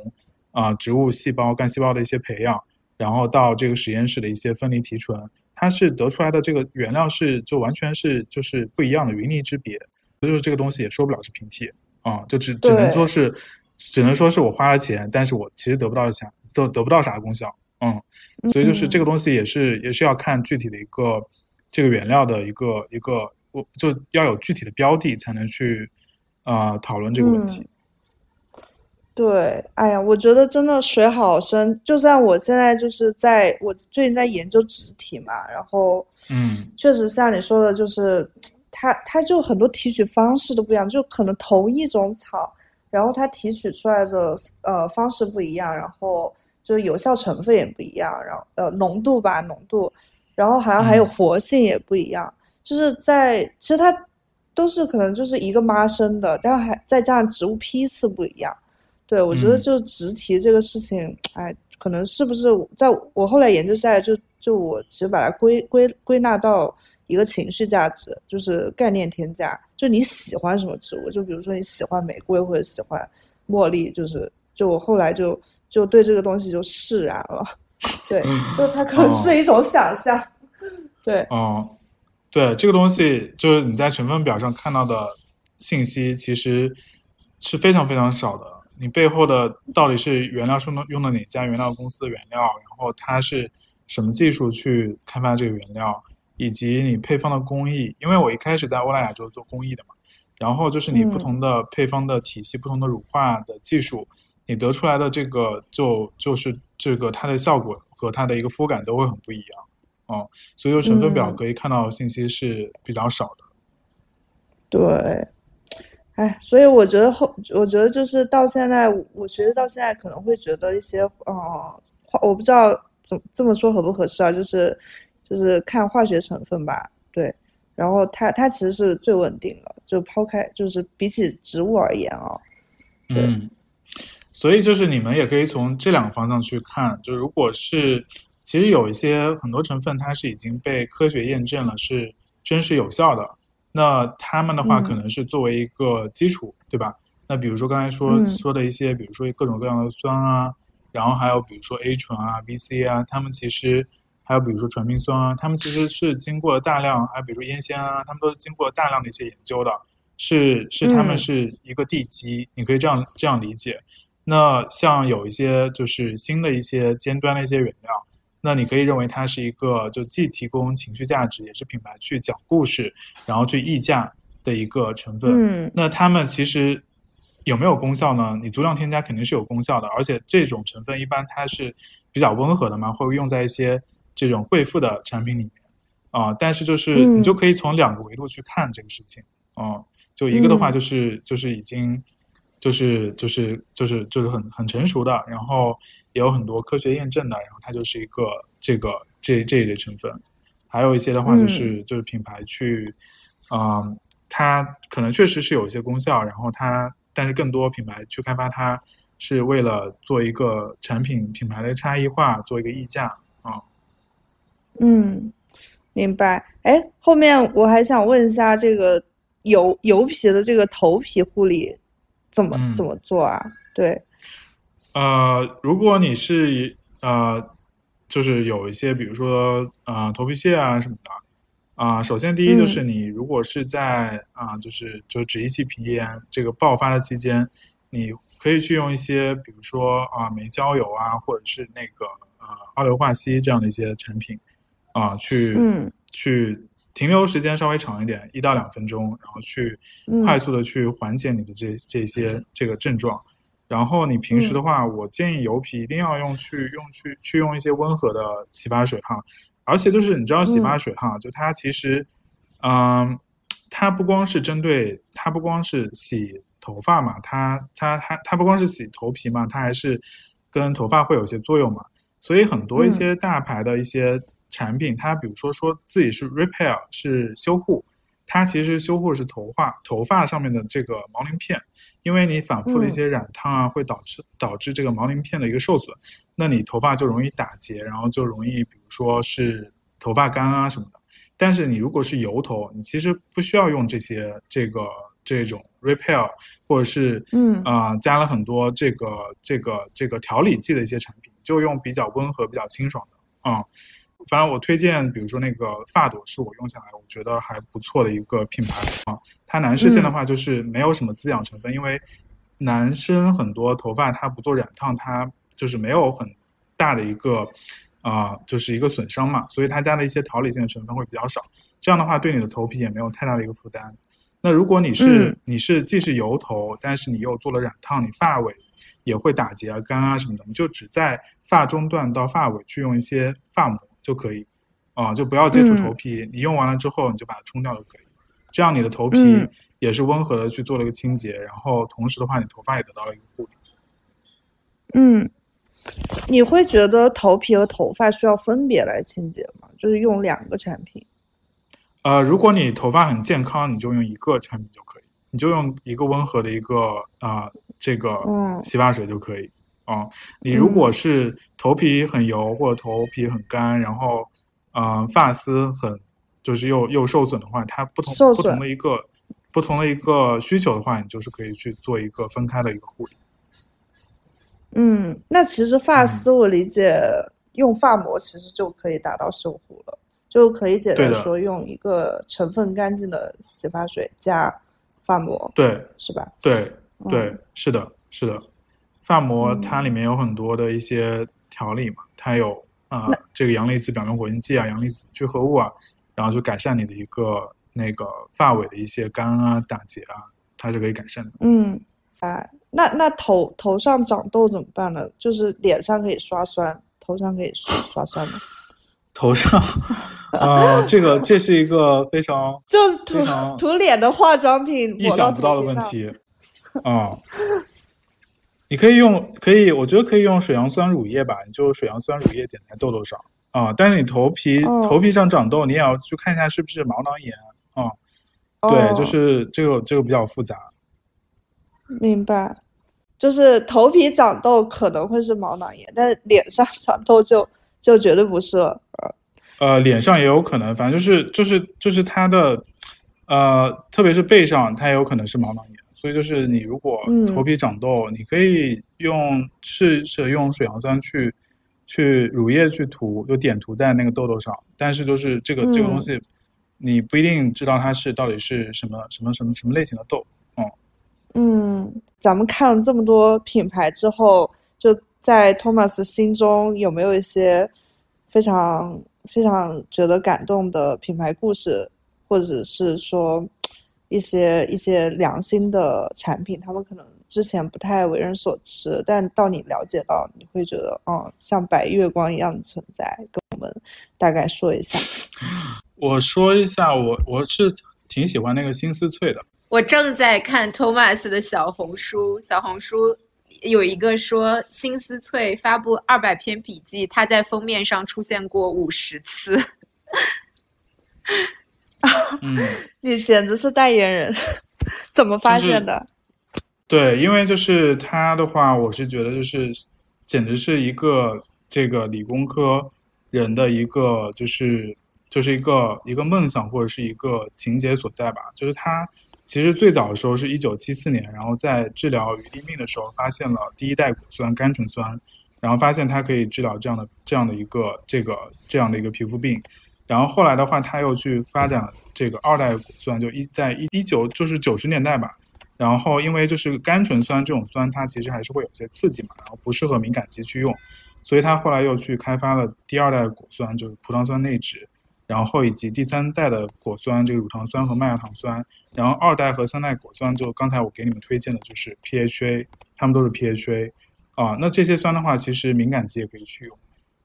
啊植物细胞干细胞的一些培养。然后到这个实验室的一些分离提纯，它是得出来的这个原料是就完全是就是不一样的云泥之别，就是这个东西也说不了是平替啊，就只只能说是，只能说是我花了钱，但是我其实得不到钱，得得不到啥功效，嗯，所以就是这个东西也是也是要看具体的一个这个原料的一个一个，我就要有具体的标的才能去啊讨论这个问题。对，哎呀，我觉得真的水好深。就算我现在就是在我最近在研究植体嘛，然后，嗯，确实像你说的，就是它它就很多提取方式都不一样，就可能同一种草，然后它提取出来的呃方式不一样，然后就是有效成分也不一样，然后呃浓度吧浓度，然后好像还有活性也不一样，就是在其实它都是可能就是一个妈生的，然后还再加上植物批次不一样。对，我觉得就直提这个事情，哎，可能是不是在我后来研究下来，就就我其实把它归归归纳到一个情绪价值，就是概念添加，就你喜欢什么植物，就比如说你喜欢玫瑰或者喜欢茉莉，就是就我后来就就对这个东西就释然了，(laughs) 对，就它可能是一种想象，对，哦，对，这个东西就是你在成分表上看到的信息，其实是非常非常少的。你背后的到底是原料是用用的哪家原料公司的原料，然后它是什么技术去开发这个原料，以及你配方的工艺？因为我一开始在欧莱雅就是做工艺的嘛，然后就是你不同的配方的体系、不同的乳化的技术，你得出来的这个就就是这个它的效果和它的一个肤感都会很不一样，哦，所以成分表可以看到信息是比较少的。对。哎，所以我觉得后，我觉得就是到现在，我学习到现在可能会觉得一些，呃，化，我不知道怎这么说合不合适啊，就是，就是看化学成分吧，对，然后它它其实是最稳定的，就抛开，就是比起植物而言啊，嗯，所以就是你们也可以从这两个方向去看，就如果是，其实有一些很多成分它是已经被科学验证了是真实有效的。那他们的话可能是作为一个基础，对吧？那比如说刚才说说的一些，比如说各种各样的酸啊，然后还有比如说 A 醇啊、BC 啊，他们其实还有比如说传明酸啊，他们其实是经过大量，还有比如说烟酰胺啊，他们都是经过大量的一些研究的，是是他们是一个地基，你可以这样这样理解。那像有一些就是新的一些尖端的一些原料。那你可以认为它是一个就既提供情绪价值，也是品牌去讲故事，然后去溢价的一个成分。嗯，那他们其实有没有功效呢？你足量添加肯定是有功效的，而且这种成分一般它是比较温和的嘛，会用在一些这种贵妇的产品里面啊。但是就是你就可以从两个维度去看这个事情啊。就一个的话就是就是已经。就是就是就是就是很很成熟的，然后也有很多科学验证的，然后它就是一个这个这这一类成分，还有一些的话就是就是品牌去，嗯，它可能确实是有一些功效，然后它但是更多品牌去开发它是为了做一个产品品牌的差异化，做一个溢价啊。嗯，明白。哎，后面我还想问一下这个油油皮的这个头皮护理。怎么怎么做啊？对，呃，如果你是呃，就是有一些，比如说呃，头皮屑啊什么的啊，首先第一就是你如果是在啊，就是就脂溢性皮炎这个爆发的期间，你可以去用一些，比如说啊，煤焦油啊，或者是那个呃，二硫化硒这样的一些产品啊，去去。停留时间稍微长一点，一到两分钟，然后去快速的去缓解你的这这些这个症状。然后你平时的话，我建议油皮一定要用去用去去用一些温和的洗发水哈。而且就是你知道洗发水哈，就它其实，嗯，它不光是针对它不光是洗头发嘛，它它它它不光是洗头皮嘛，它还是跟头发会有些作用嘛。所以很多一些大牌的一些。产品它比如说说自己是 repair 是修护，它其实修护是头发头发上面的这个毛鳞片，因为你反复的一些染烫啊，会导致导致这个毛鳞片的一个受损，那你头发就容易打结，然后就容易比如说是头发干啊什么的。但是你如果是油头，你其实不需要用这些这个这种 repair 或者是嗯啊、加了很多这个这个这个调理剂的一些产品，就用比较温和、比较清爽的啊、反正我推荐，比如说那个发朵是我用下来我觉得还不错的一个品牌啊。它男士线的话就是没有什么滋养成分，因为男生很多头发它不做染烫，它就是没有很大的一个啊、就是一个损伤嘛，所以它加的一些调理性的成分会比较少。这样的话对你的头皮也没有太大的一个负担。那如果你是、嗯你是既是油头，但是你又做了染烫，你发尾也会打结啊、干啊什么的，你就只在发中段到发尾去用一些发膜就可以，啊、就不要接触嗯头皮。你用完了之后，你就把它冲掉就可以。这样你的头皮嗯也是温和的去做了一个清洁，然后同时的话，你头发也得到了一个护理。嗯，你会觉得头皮和头发需要分别来清洁吗？就是用两个产品。呃，如果你头发很健康，你就用一个产品就可以，你就用一个温和的一个啊、这个嗯洗发水就可以。啊、你如果是头皮很油或者头皮很干，然后嗯、呃发丝很就是又又受损的话，它不同不同的一个不同的一个需求的话，你就是可以去做一个分开的一个护理。嗯，那其实发嗯丝我理解用发膜其实就可以达到修护了，就可以简单说用一个成分干净的洗发水加发膜，对是吧？对对嗯，是的，是的。发膜嗯它里面有很多的一些调理嘛，它有啊、这个阳离子表面活性剂啊、阳离子聚合物啊，然后就改善你的一个那个发尾的一些干啊、打结啊，它是可以改善的。嗯，哎，那那头头上长痘怎么办呢？就是脸上可以刷酸，头上可以刷刷酸吗？(laughs) 头上，呃，这个这是一个非常就是涂涂脸的化妆品意想不到的。问题啊。你可以用，可以，我觉得可以用水杨酸乳液吧，你就水杨酸乳液点在痘痘上啊。但是你头皮、哦头皮上长痘，你也要去看一下是不是毛囊炎啊。对，哦就是这个这个比较复杂。明白，就是头皮长痘可能会是毛囊炎，但是脸上长痘就就绝对不是了。呃，脸上也有可能，反正就是就是就是它的，呃，特别是背上，它也有可能是毛囊炎。所以就是你如果嗯头皮长痘，你可以用试着用水杨酸去去乳液去涂，就点涂在那个痘痘上。但是就是这个这个东嗯西，你不一定知道它是到底是什么什么什么什么类型的痘。嗯，咱们看了这么多品牌之后，就在 Thomas 心中有没有一些非常非常觉得感动的品牌故事，或者是说一些一些良心的产品，他们可能之前不太为人所知，但到你了解到，你会觉得，哦，像白月光一样的存在，跟我们大概说一下。(laughs) 我说一下，我我是挺喜欢那个新丝翠的。我正在看 Thomas 的小红书，小红书有一个说新思翠发布二百篇笔记，他在封面上出现过五十次。(laughs) 嗯。你简直是代言人，怎么发就是现的？对，因为就是他的话，我是觉得就是，简直是一个这个理工科人的一个就是就是一个一个梦想或者是一个情节所在吧。就是他其实最早的时候是一九七四年，然后在治疗余地病的时候发现了第一代果酸甘醇酸，然后发现它可以治疗这样的这样的一个这个这样的一个皮肤病。然后后来的话，他又去发展这个二代果酸，就一在一一九就是九十年代吧。然后因为就是甘醇酸这种酸，它其实还是会有些刺激嘛，然后不适合敏感肌去用，所以他后来又去开发了第二代果酸，就是葡糖酸内酯，然后以及第三代的果酸，这个乳糖酸和麦芽糖酸，然后二代和三代果酸，就刚才我给你们推荐的就是 PHA，它们都是 PHA，啊，那这些酸的话，其实敏感肌也可以去用，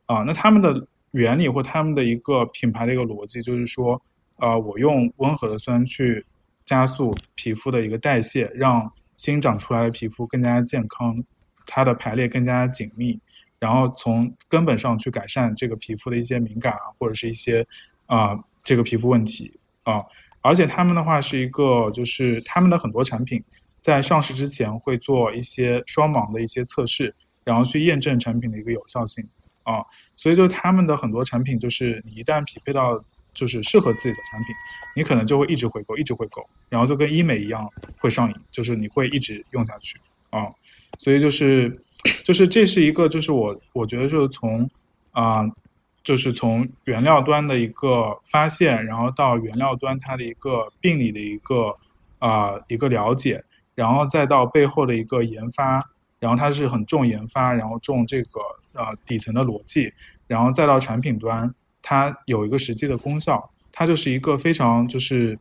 啊，那它们的原理或他们的一个品牌的一个逻辑就是说，呃，我用温和的酸去加速皮肤的一个代谢，让新长出来的皮肤更加健康，它的排列更加紧密，然后从根本上去改善这个皮肤的一些敏感啊，或者是一些啊、这个皮肤问题啊。而且他们的话是一个，就是他们的很多产品在上市之前会做一些双盲的一些测试，然后去验证产品的一个有效性啊。所以就他们的很多产品，就是你一旦匹配到就是适合自己的产品，你可能就会一直回购，一直回购，然后就跟医美一样会上瘾，就是你会一直用下去啊。所以就是，就是这是一个，就是我我觉得就是从啊。就是从原料端的一个发现，然后到原料端它的一个病理的一个啊一个了解，然后再到背后的一个研发，然后它是很重研发，然后重这个呃底层的逻辑，然后再到产品端，它有一个实际的功效，它就是一个非常就是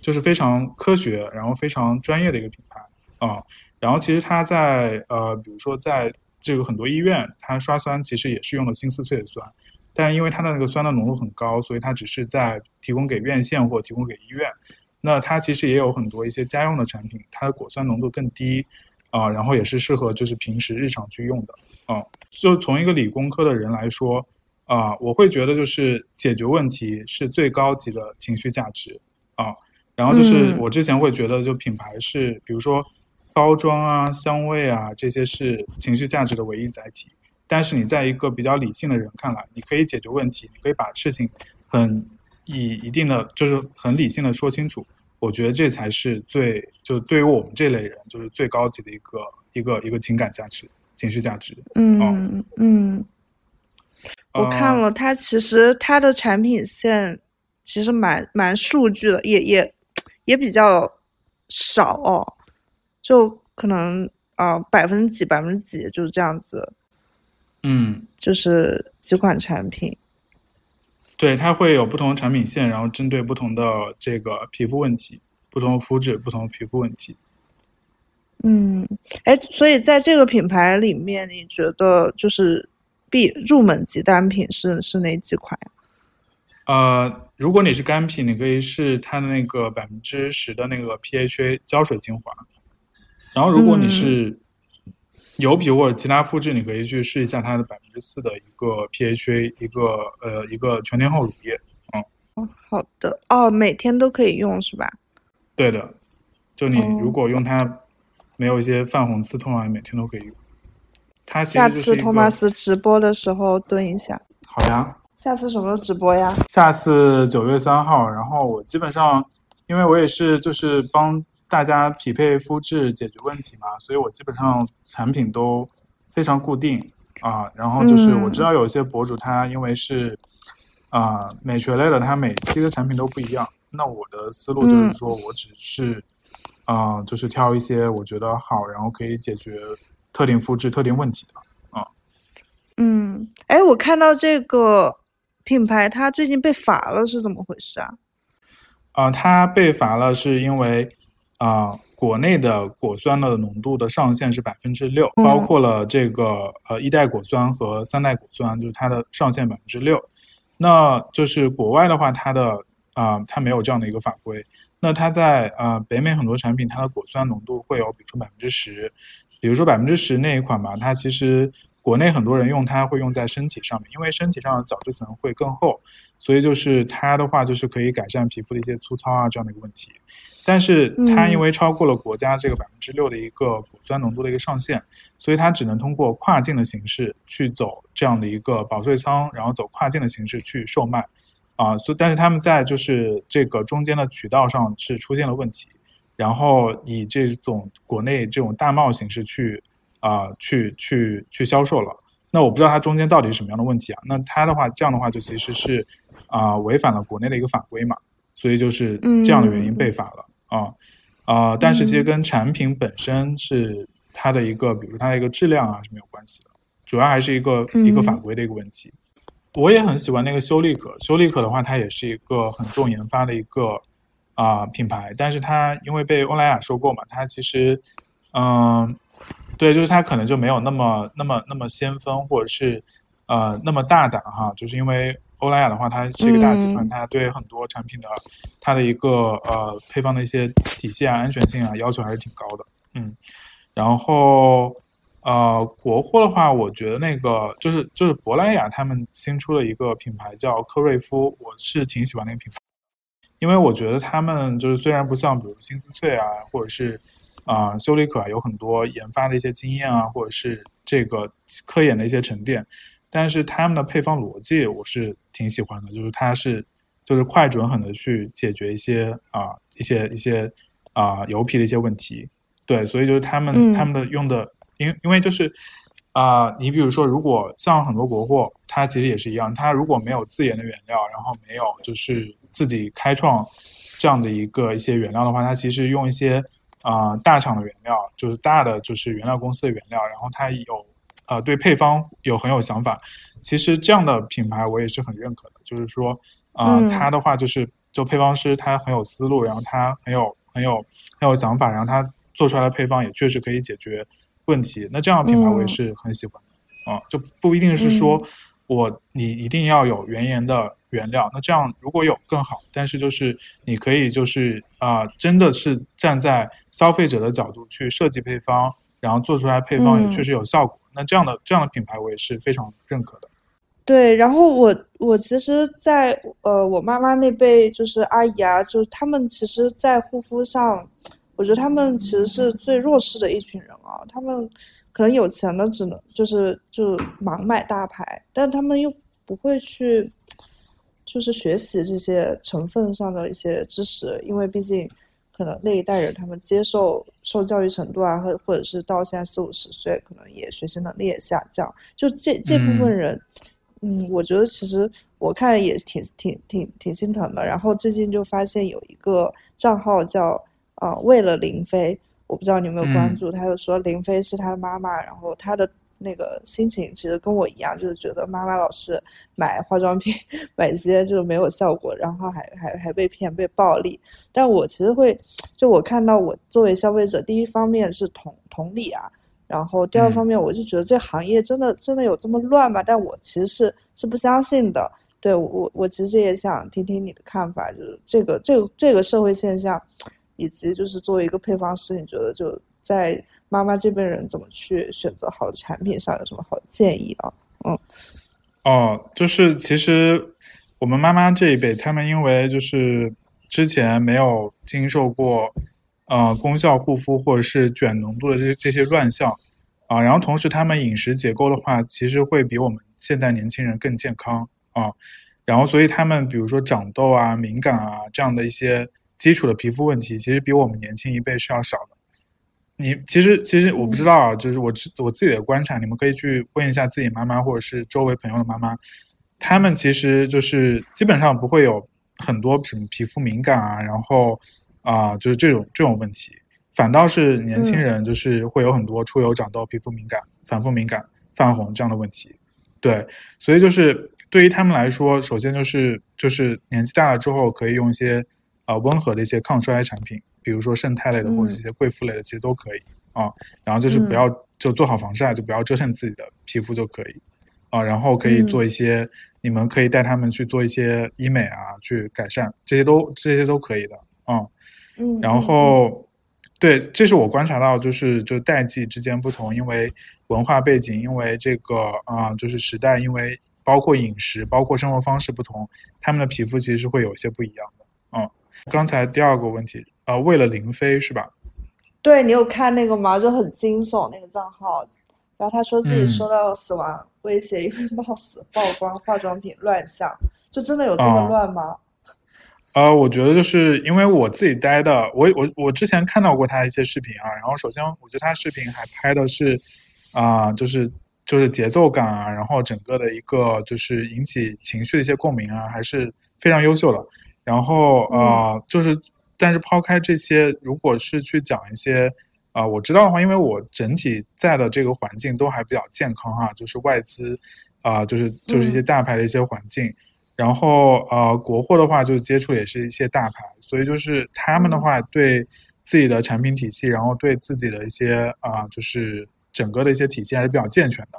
就是非常科学，然后非常专业的一个品牌啊。然后其实它在呃比如说在这个很多医院，它刷酸其实也是用的新丝萃的酸。但因为它的那个酸的浓度很高，所以它只是在提供给院线或提供给医院。那它其实也有很多一些家用的产品，它的果酸浓度更低，啊，然后也是适合就是平时日常去用的，啊，就从一个理工科的人来说，啊，我会觉得就是解决问题是最高级的情绪价值，啊，然后就是我之前会觉得就品牌是比如说包装啊、香味啊这些是情绪价值的唯一载体。但是你在一个比较理性的人看来，你可以解决问题，你可以把事情很以一定的就是很理性的说清楚。我觉得这才是最就对于我们这类人就是最高级的一个一个一个情感价值、情绪价值。嗯嗯，我看了它，其实它的产品线其实蛮蛮数据的，也也也比较少哦，就可能啊百分之几百分之几就是这样子。嗯，就是几款产品，对，它会有不同的产品线，然后针对不同的这个皮肤问题，不同的肤质，不同的皮肤问题。嗯，哎，所以在这个品牌里面，你觉得就是必入门级单品是是哪几款呀？呃，如果你是干皮，你可以试它的那个百分之十的那个 PHA 胶水精华，然后如果你是。油皮或者其他肤质，你可以去试一下它的百分之四的一个 PHA，一个呃一个全天候乳液，嗯。哦，好的，哦，每天都可以用是吧？对的，就你如果用它，没有一些泛红刺痛啊，每天都可以用。它下次托马斯直播的时候蹲一下。好呀。下次什么时候直播呀？下次九月三号，然后我基本上，因为我也是就是帮。大家匹配肤质解决问题嘛，所以我基本上产品都非常固定啊。然后就是我知道有些博主他因为是啊美学类的，他每期的产品都不一样。那我的思路就是说我只是啊，就是挑一些我觉得好，然后可以解决特定肤质、特定问题的啊。嗯，哎，我看到这个品牌它最近被罚了，是怎么回事啊？啊，它被罚了是因为。啊，国内的果酸的浓度的上限是百分之六，包括了这个呃一代果酸和三代果酸，就是它的上限百分之六。那就是国外的话，它的啊它没有这样的一个法规。那它在啊北美很多产品，它的果酸浓度会有，比如说百分之十，比如说百分之十那一款吧，它其实国内很多人用它会用在身体上面，因为身体上的角质层会更厚，所以就是它的话就是可以改善皮肤的一些粗糙啊这样的一个问题。但是它因为超过了国家这个百分之六的一个果酸浓度的一个上限，所以它只能通过跨境的形式去走这样的一个保税仓，然后走跨境的形式去售卖，啊，所以但是他们在就是这个中间的渠道上是出现了问题，然后以这种国内这种大贸形式去啊去去去销售了，那我不知道它中间到底是什么样的问题啊？那它的话这样的话就其实是啊违反了国内的一个法规嘛，所以就是这样的原因被罚了。啊，啊，但是其实跟产品本身是它的一个，比如它的一个质量啊是没有关系的，主要还是一个一个法规的一个问题。我也很喜欢那个修丽可，修丽可的话，它也是一个很重研发的一个啊品牌，但是它因为被欧莱雅收购嘛，它其实，嗯，对，就是它可能就没有那么那么那么先锋，或者是呃那么大胆哈，就是因为。欧莱雅的话，它是一个大集团，它对很多产品的它的一个呃配方的一些体系啊、安全性啊要求还是挺高的。嗯，然后呃国货的话，我觉得那个就是就是珀莱雅他们新出了一个品牌叫科瑞夫，我是挺喜欢那个品牌，因为我觉得他们就是虽然不像比如新思翠啊，或者是啊修丽可啊有很多研发的一些经验啊，或者是这个科研的一些沉淀，但是他们的配方逻辑我是挺喜欢的，就是它是就是快准狠的去解决一些啊一些一些啊油皮的一些问题，对，所以就是他们他们的用的，因因为就是啊，你比如说如果像很多国货，它其实也是一样，它如果没有自研的原料，然后没有就是自己开创这样的一个一些原料的话，它其实用一些啊大厂的原料，就是大的就是原料公司的原料，然后它有呃对配方有很有想法，其实这样的品牌我也是很认可的，就是说啊，它的话就是就配方师他很有思路，然后他很有很有很有想法，然后他做出来的配方也确实可以解决问题，那这样的品牌我也是很喜欢的啊，就不一定是说。我你一定要有原研的原料，那这样如果有更好。但是就是你可以就是啊，真的是站在消费者的角度去设计配方，然后做出来配方也确实有效果。那这样的这样的品牌我也是非常认可的。对，然后我我其实，在呃我妈妈那辈就是阿姨啊，就是他们其实，在护肤上，我觉得他们其实是最弱势的一群人啊，他们。可能有钱的只能就是就盲买大牌，但他们又不会去，就是学习这些成分上的一些知识，因为毕竟可能那一代人他们接受受教育程度啊，或或者是到现在四五十岁，可能也学习能力也下降。就这这部分人，嗯，我觉得其实我看也挺挺挺挺心疼的。然后最近就发现有一个账号叫啊为了林飞。我不知道你有没有关注，他就说林飞是他的妈妈，然后他的那个心情其实跟我一样，就是觉得妈妈老是买化妆品，(laughs) 买一些就是没有效果，然后还还还被骗被暴力。但我其实会，就我看到我作为消费者，第一方面是同同理啊，然后第二方面我就觉得这行业真的真的有这么乱吗？但我其实是是不相信的。对我我其实也想听听你的看法，就是这个这个这个社会现象。以及就是作为一个配方师，你觉得就在妈妈这辈人怎么去选择好的产品上有什么好的建议啊？嗯，哦，就是其实我们妈妈这一辈，他们因为就是之前没有经受过呃功效护肤或者是卷浓度的这这些乱象啊，然后同时他们饮食结构的话，其实会比我们现代年轻人更健康啊，然后所以他们比如说长痘啊、敏感啊这样的一些。基础的皮肤问题其实比我们年轻一辈是要少的。你其实其实我不知道啊，就是我我自己的观察，你们可以去问一下自己妈妈或者是周围朋友的妈妈，他们其实就是基本上不会有很多什么皮肤敏感啊，然后啊就是这种这种问题，反倒是年轻人就是会有很多出油、长痘、皮肤敏感、反复敏感、泛红这样的问题。对，所以就是对于他们来说，首先就是就是年纪大了之后可以用一些。啊，温和的一些抗衰产品，比如说胜肽类的或者一些贵妇类的，其实都可以啊。然后就是不要就做好防晒，就不要折腾自己的皮肤就可以啊。然后可以做一些，你们可以带他们去做一些医美啊，去改善，这些都这些都可以的啊。嗯。然后，对，这是我观察到，就是就代际之间不同，因为文化背景，因为这个啊，就是时代，因为包括饮食，包括生活方式不同，他们的皮肤其实是会有一些不一样的啊。刚才第二个问题，呃，为了林飞是吧？对你有看那个吗？就很惊悚那个账号，然后他说自己收到死亡威胁，因为冒死曝光化妆品乱象，就真的有这么乱吗？呃，我觉得就是因为我自己待的，我我我之前看到过他一些视频啊，然后首先我觉得他视频还拍的是啊，就是就是节奏感啊，然后整个的一个就是引起情绪的一些共鸣啊，还是非常优秀的。然后呃，就是，但是抛开这些，如果是去讲一些，啊，我知道的话，因为我整体在的这个环境都还比较健康哈，就是外资，啊，就是就是一些大牌的一些环境，然后呃，国货的话就接触也是一些大牌，所以就是他们的话对自己的产品体系，然后对自己的一些啊，就是整个的一些体系还是比较健全的，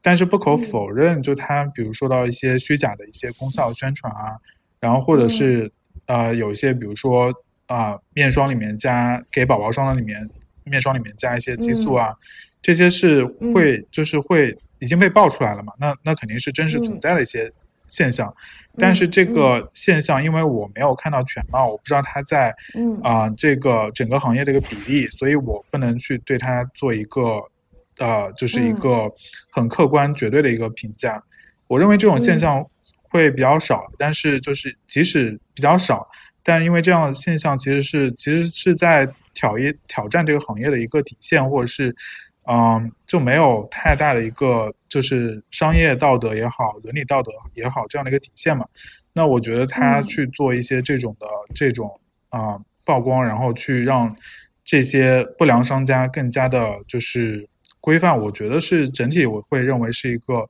但是不可否认，就他比如说到一些虚假的一些功效宣传啊。然后或者是，呃，有一些比如说啊，面霜里面加给宝宝霜的里面，面霜里面加一些激素啊，这些是会就是会已经被爆出来了嘛？那那肯定是真实存在的一些现象。但是这个现象，因为我没有看到全貌，我不知道它在嗯。啊、这个整个行业的一个比例，所以我不能去对它做一个呃，就是一个很客观绝对的一个评价。我认为这种现象会比较少，但是就是即使比较少，但因为这样的现象其实是其实是在挑一挑战这个行业的一个底线，或者是嗯就没有太大的一个就是商业道德也好，伦理道德也好这样的一个底线嘛。那我觉得他嗯去做一些这种的这种啊、曝光，然后去让这些不良商家更加的就是规范，我觉得是整体我会认为是一个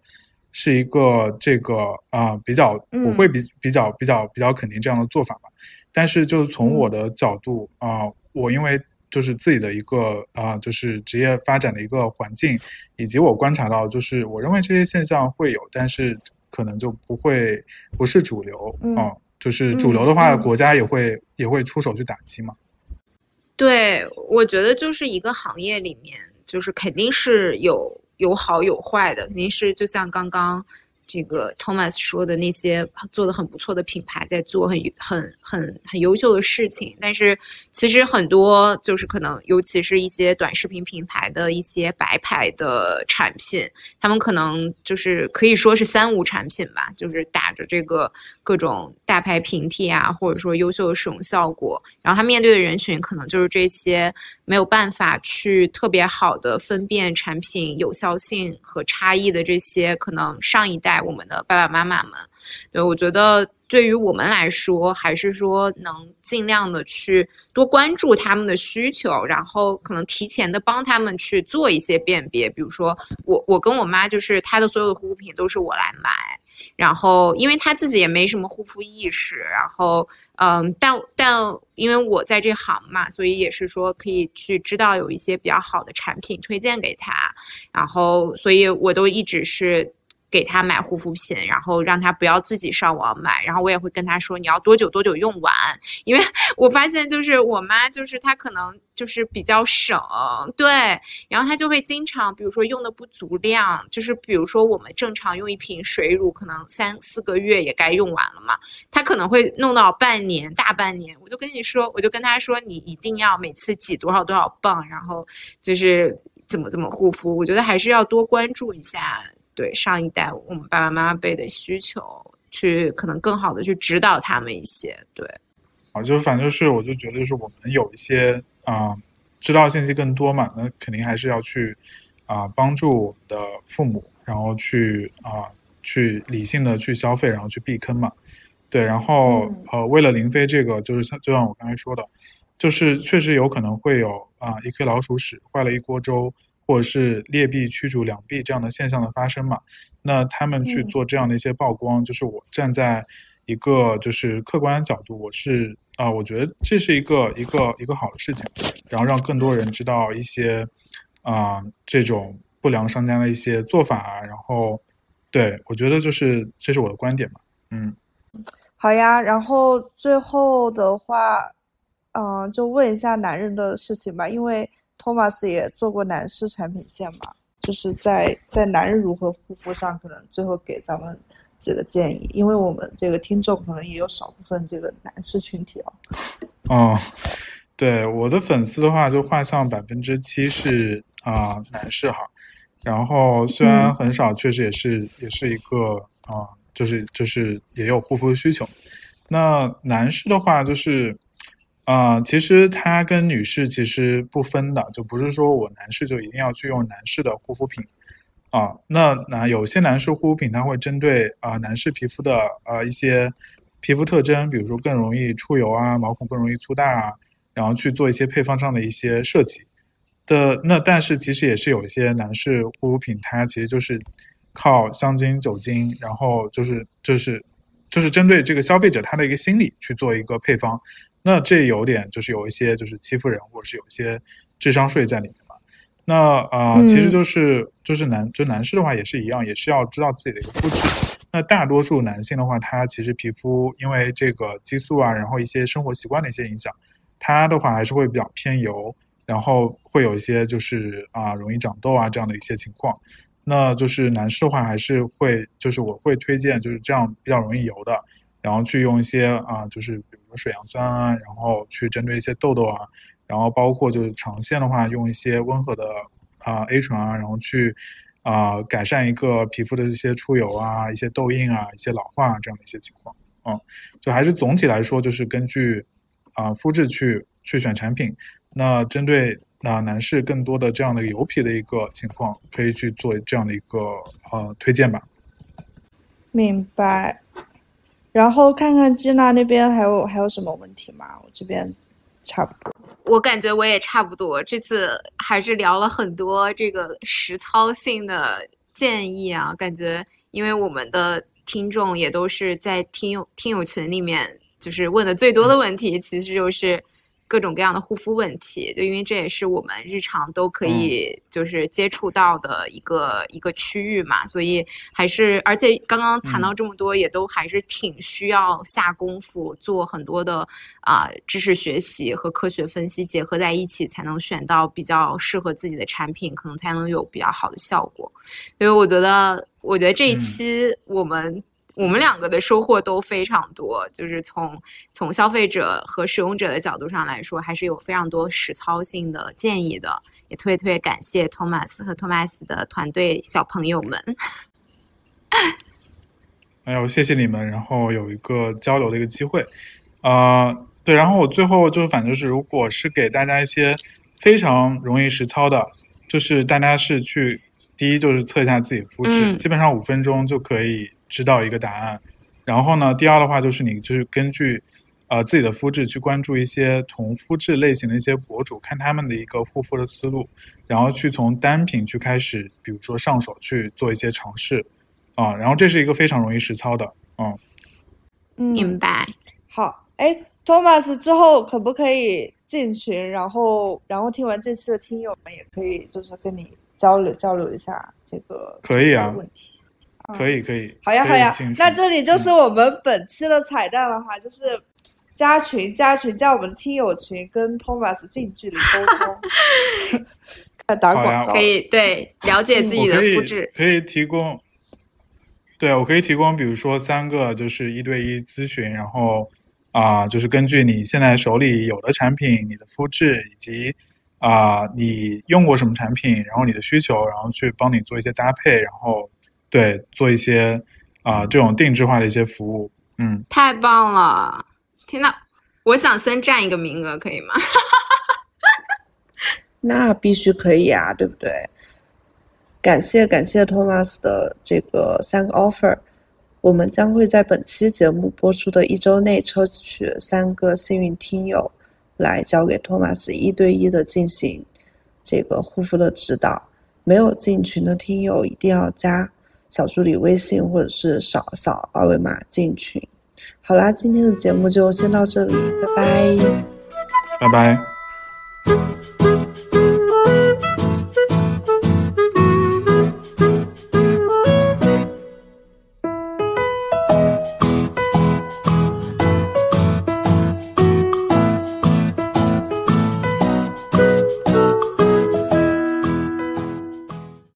是一个这个啊、比较我会比比较比较比较肯定这样的做法吧。但是就是从我的角度啊、我因为就是自己的一个啊、就是职业发展的一个环境，以及我观察到，就是我认为这些现象会有，但是可能就不会不是主流嗯啊、就是主流的话，国家也会也会出手去打击嘛。对，我觉得就是一个行业里面，就是肯定是有有好有坏的，肯定是就像刚刚这个 Thomas 说的那些做的很不错的品牌在做很很很很优秀的事情，但是其实很多就是可能，尤其是一些短视频品牌的一些白牌的产品，他们可能就是可以说是三无产品吧，就是打着这个各种大牌平替啊，或者说优秀的使用效果，然后他面对的人群可能就是这些没有办法去特别好的分辨产品有效性和差异的这些可能上一代我们的爸爸妈妈们。对，我觉得对于我们来说，还是说能尽量的去多关注他们的需求，然后可能提前的帮他们去做一些辨别。比如说，我我跟我妈就是她的所有的护肤品都是我来买。然后，因为他自己也没什么护肤意识，然后，嗯，但但因为我在这行嘛，所以也是说可以去知道有一些比较好的产品推荐给他，然后，所以我都一直是给她买护肤品，然后让她不要自己上网买，然后我也会跟她说你要多久多久用完，因为 (laughs) 我发现就是我妈就是她可能就是比较省，对，然后她就会经常比如说用的不足量，就是比如说我们正常用一瓶水乳可能三四个月也该用完了嘛，她可能会弄到半年大半年，我就跟你说，我就跟她说你一定要每次挤多少多少泵，然后就是怎么怎么护肤，我觉得还是要多关注一下。对上一代我们爸爸妈妈辈的需求，去可能更好的去指导他们一些。对，啊，就反正是我就觉得就是我们有一些啊、知道信息更多嘛，那肯定还是要去啊、帮助我们的父母，然后去啊、去理性的去消费，然后去避坑嘛。对，然后嗯呃，为了林飞这个，就是像就像我刚才说的，就是确实有可能会有啊、一颗老鼠屎坏了一锅粥，或者是劣币驱逐良币这样的现象的发生嘛。那他们去嗯做这样的一些曝光，就是我站在一个就是客观角度，我是啊、我觉得这是一个一个一个好的事情，然后让更多人知道一些啊、这种不良商家的一些做法啊，然后对我觉得就是这是我的观点嘛，嗯。好呀，然后最后的话，嗯、就问一下男人的事情吧，因为托马斯也做过男士产品线嘛，就是在在男人如何护肤上，可能最后给咱们几个建议，因为我们这个听众可能也有少部分这个男士群体哦。哦，对，我的粉丝的话，就画像百分之七是啊、男士哈，然后虽然嗯很少，确实也是也是一个啊、就是就是也有护肤需求。那男士的话，就是啊、其实他跟女士其实不分的，就不是说我男士就一定要去用男士的护肤品。啊，那那有些男士护肤品它会针对啊、男士皮肤的呃一些皮肤特征，比如说更容易出油啊，毛孔更容易粗大啊，然后去做一些配方上的一些设计的。那但是其实也是有一些男士护肤品，它其实就是靠香精、酒精，然后就是就是就是针对这个消费者他的一个心理去做一个配方。那这有点就是有一些就是欺负人，或者是有一些智商税在里面嘛。那呃，嗯其实就是就是男就男士的话也是一样，也是要知道自己的一个肤质。那大多数男性的话，他其实皮肤因为这个激素啊，然后一些生活习惯的一些影响，他的话还是会比较偏油，然后会有一些就是啊、容易长痘啊这样的一些情况。那就是男士的话还是会，就是我会推荐就是这样比较容易油的，然后去用一些啊，就是比如说水杨酸啊，然后去针对一些痘痘啊，然后包括就是长线的话用一些温和的啊 A 醇啊，然后去啊改善一个皮肤的一些出油啊、一些痘印啊、一些老化啊这样的一些情况。嗯，就还是总体来说就是根据啊肤质去去选产品。那针对那男士更多的这样的油皮的一个情况，可以去做这样的一个呃推荐吧。明白。然后看看吉娜那边还有还有什么问题吗？我这边差不多。我感觉我也差不多，这次还是聊了很多这个实操性的建议啊。感觉因为我们的听众也都是在听友听友群里面，就是问的最多的问题，其实就是。各种各样的护肤问题，就因为这也是我们日常都可以就是接触到的一个一个区域嘛，所以还是而且刚刚谈到这么多，也都还是挺需要下功夫做很多的啊知识学习和科学分析结合在一起，才能选到比较适合自己的产品，可能才能有比较好的效果。所以我觉得，我觉得这一期我们。我们两个的收获都非常多，就是从从消费者和使用者的角度上来说，还是有非常多实操性的建议的。也特别特别感谢托马斯和托马斯的团队小朋友们。(laughs) 哎呦，谢谢你们，然后有一个交流的一个机会。啊，对，然后我最后就反正是，如果是给大家一些非常容易实操的，就是大家是去第一就是测一下自己肤质，基本上五分钟就可以。知道一个答案，然后呢，第二的话就是你就是根据，呃自己的肤质去关注一些同肤质类型的一些博主，看他们的一个护肤的思路，然后去从单品去开始，比如说上手去做一些尝试，啊，然后这是一个非常容易实操的，嗯，明白。好，哎，Thomas 之后可不可以进群？然后，然后听完这次的听友们也可以就是跟你交流交流一下这个可以啊问题。可以可以，好呀好呀，那这里就是我们本期的彩蛋了哈，就是加群加群加我们的听友群，跟 Thomas 近距离沟通，打广告。可以对了解自己的肤质，可以提供，对我可以提供，比如说三个就是一对一咨询，然后啊就是根据你现在手里有的产品、你的肤质以及啊你用过什么产品，然后你的需求，然后去帮你做一些搭配，然后。对，做一些啊这种定制化的一些服务，嗯，太棒了！天呐，我想先占一个名额，可以吗？(laughs) 那必须可以啊，对不对？感谢感谢托马斯的这个三个 offer，我们将会在本期节目播出的一周内抽取三个幸运听友，来交给托马斯一对一的进行这个护肤的指导。没有进群的听友一定要加。小助理微信，或者是扫扫二维码进群。好啦，今天的节目就先到这里，拜拜，拜拜。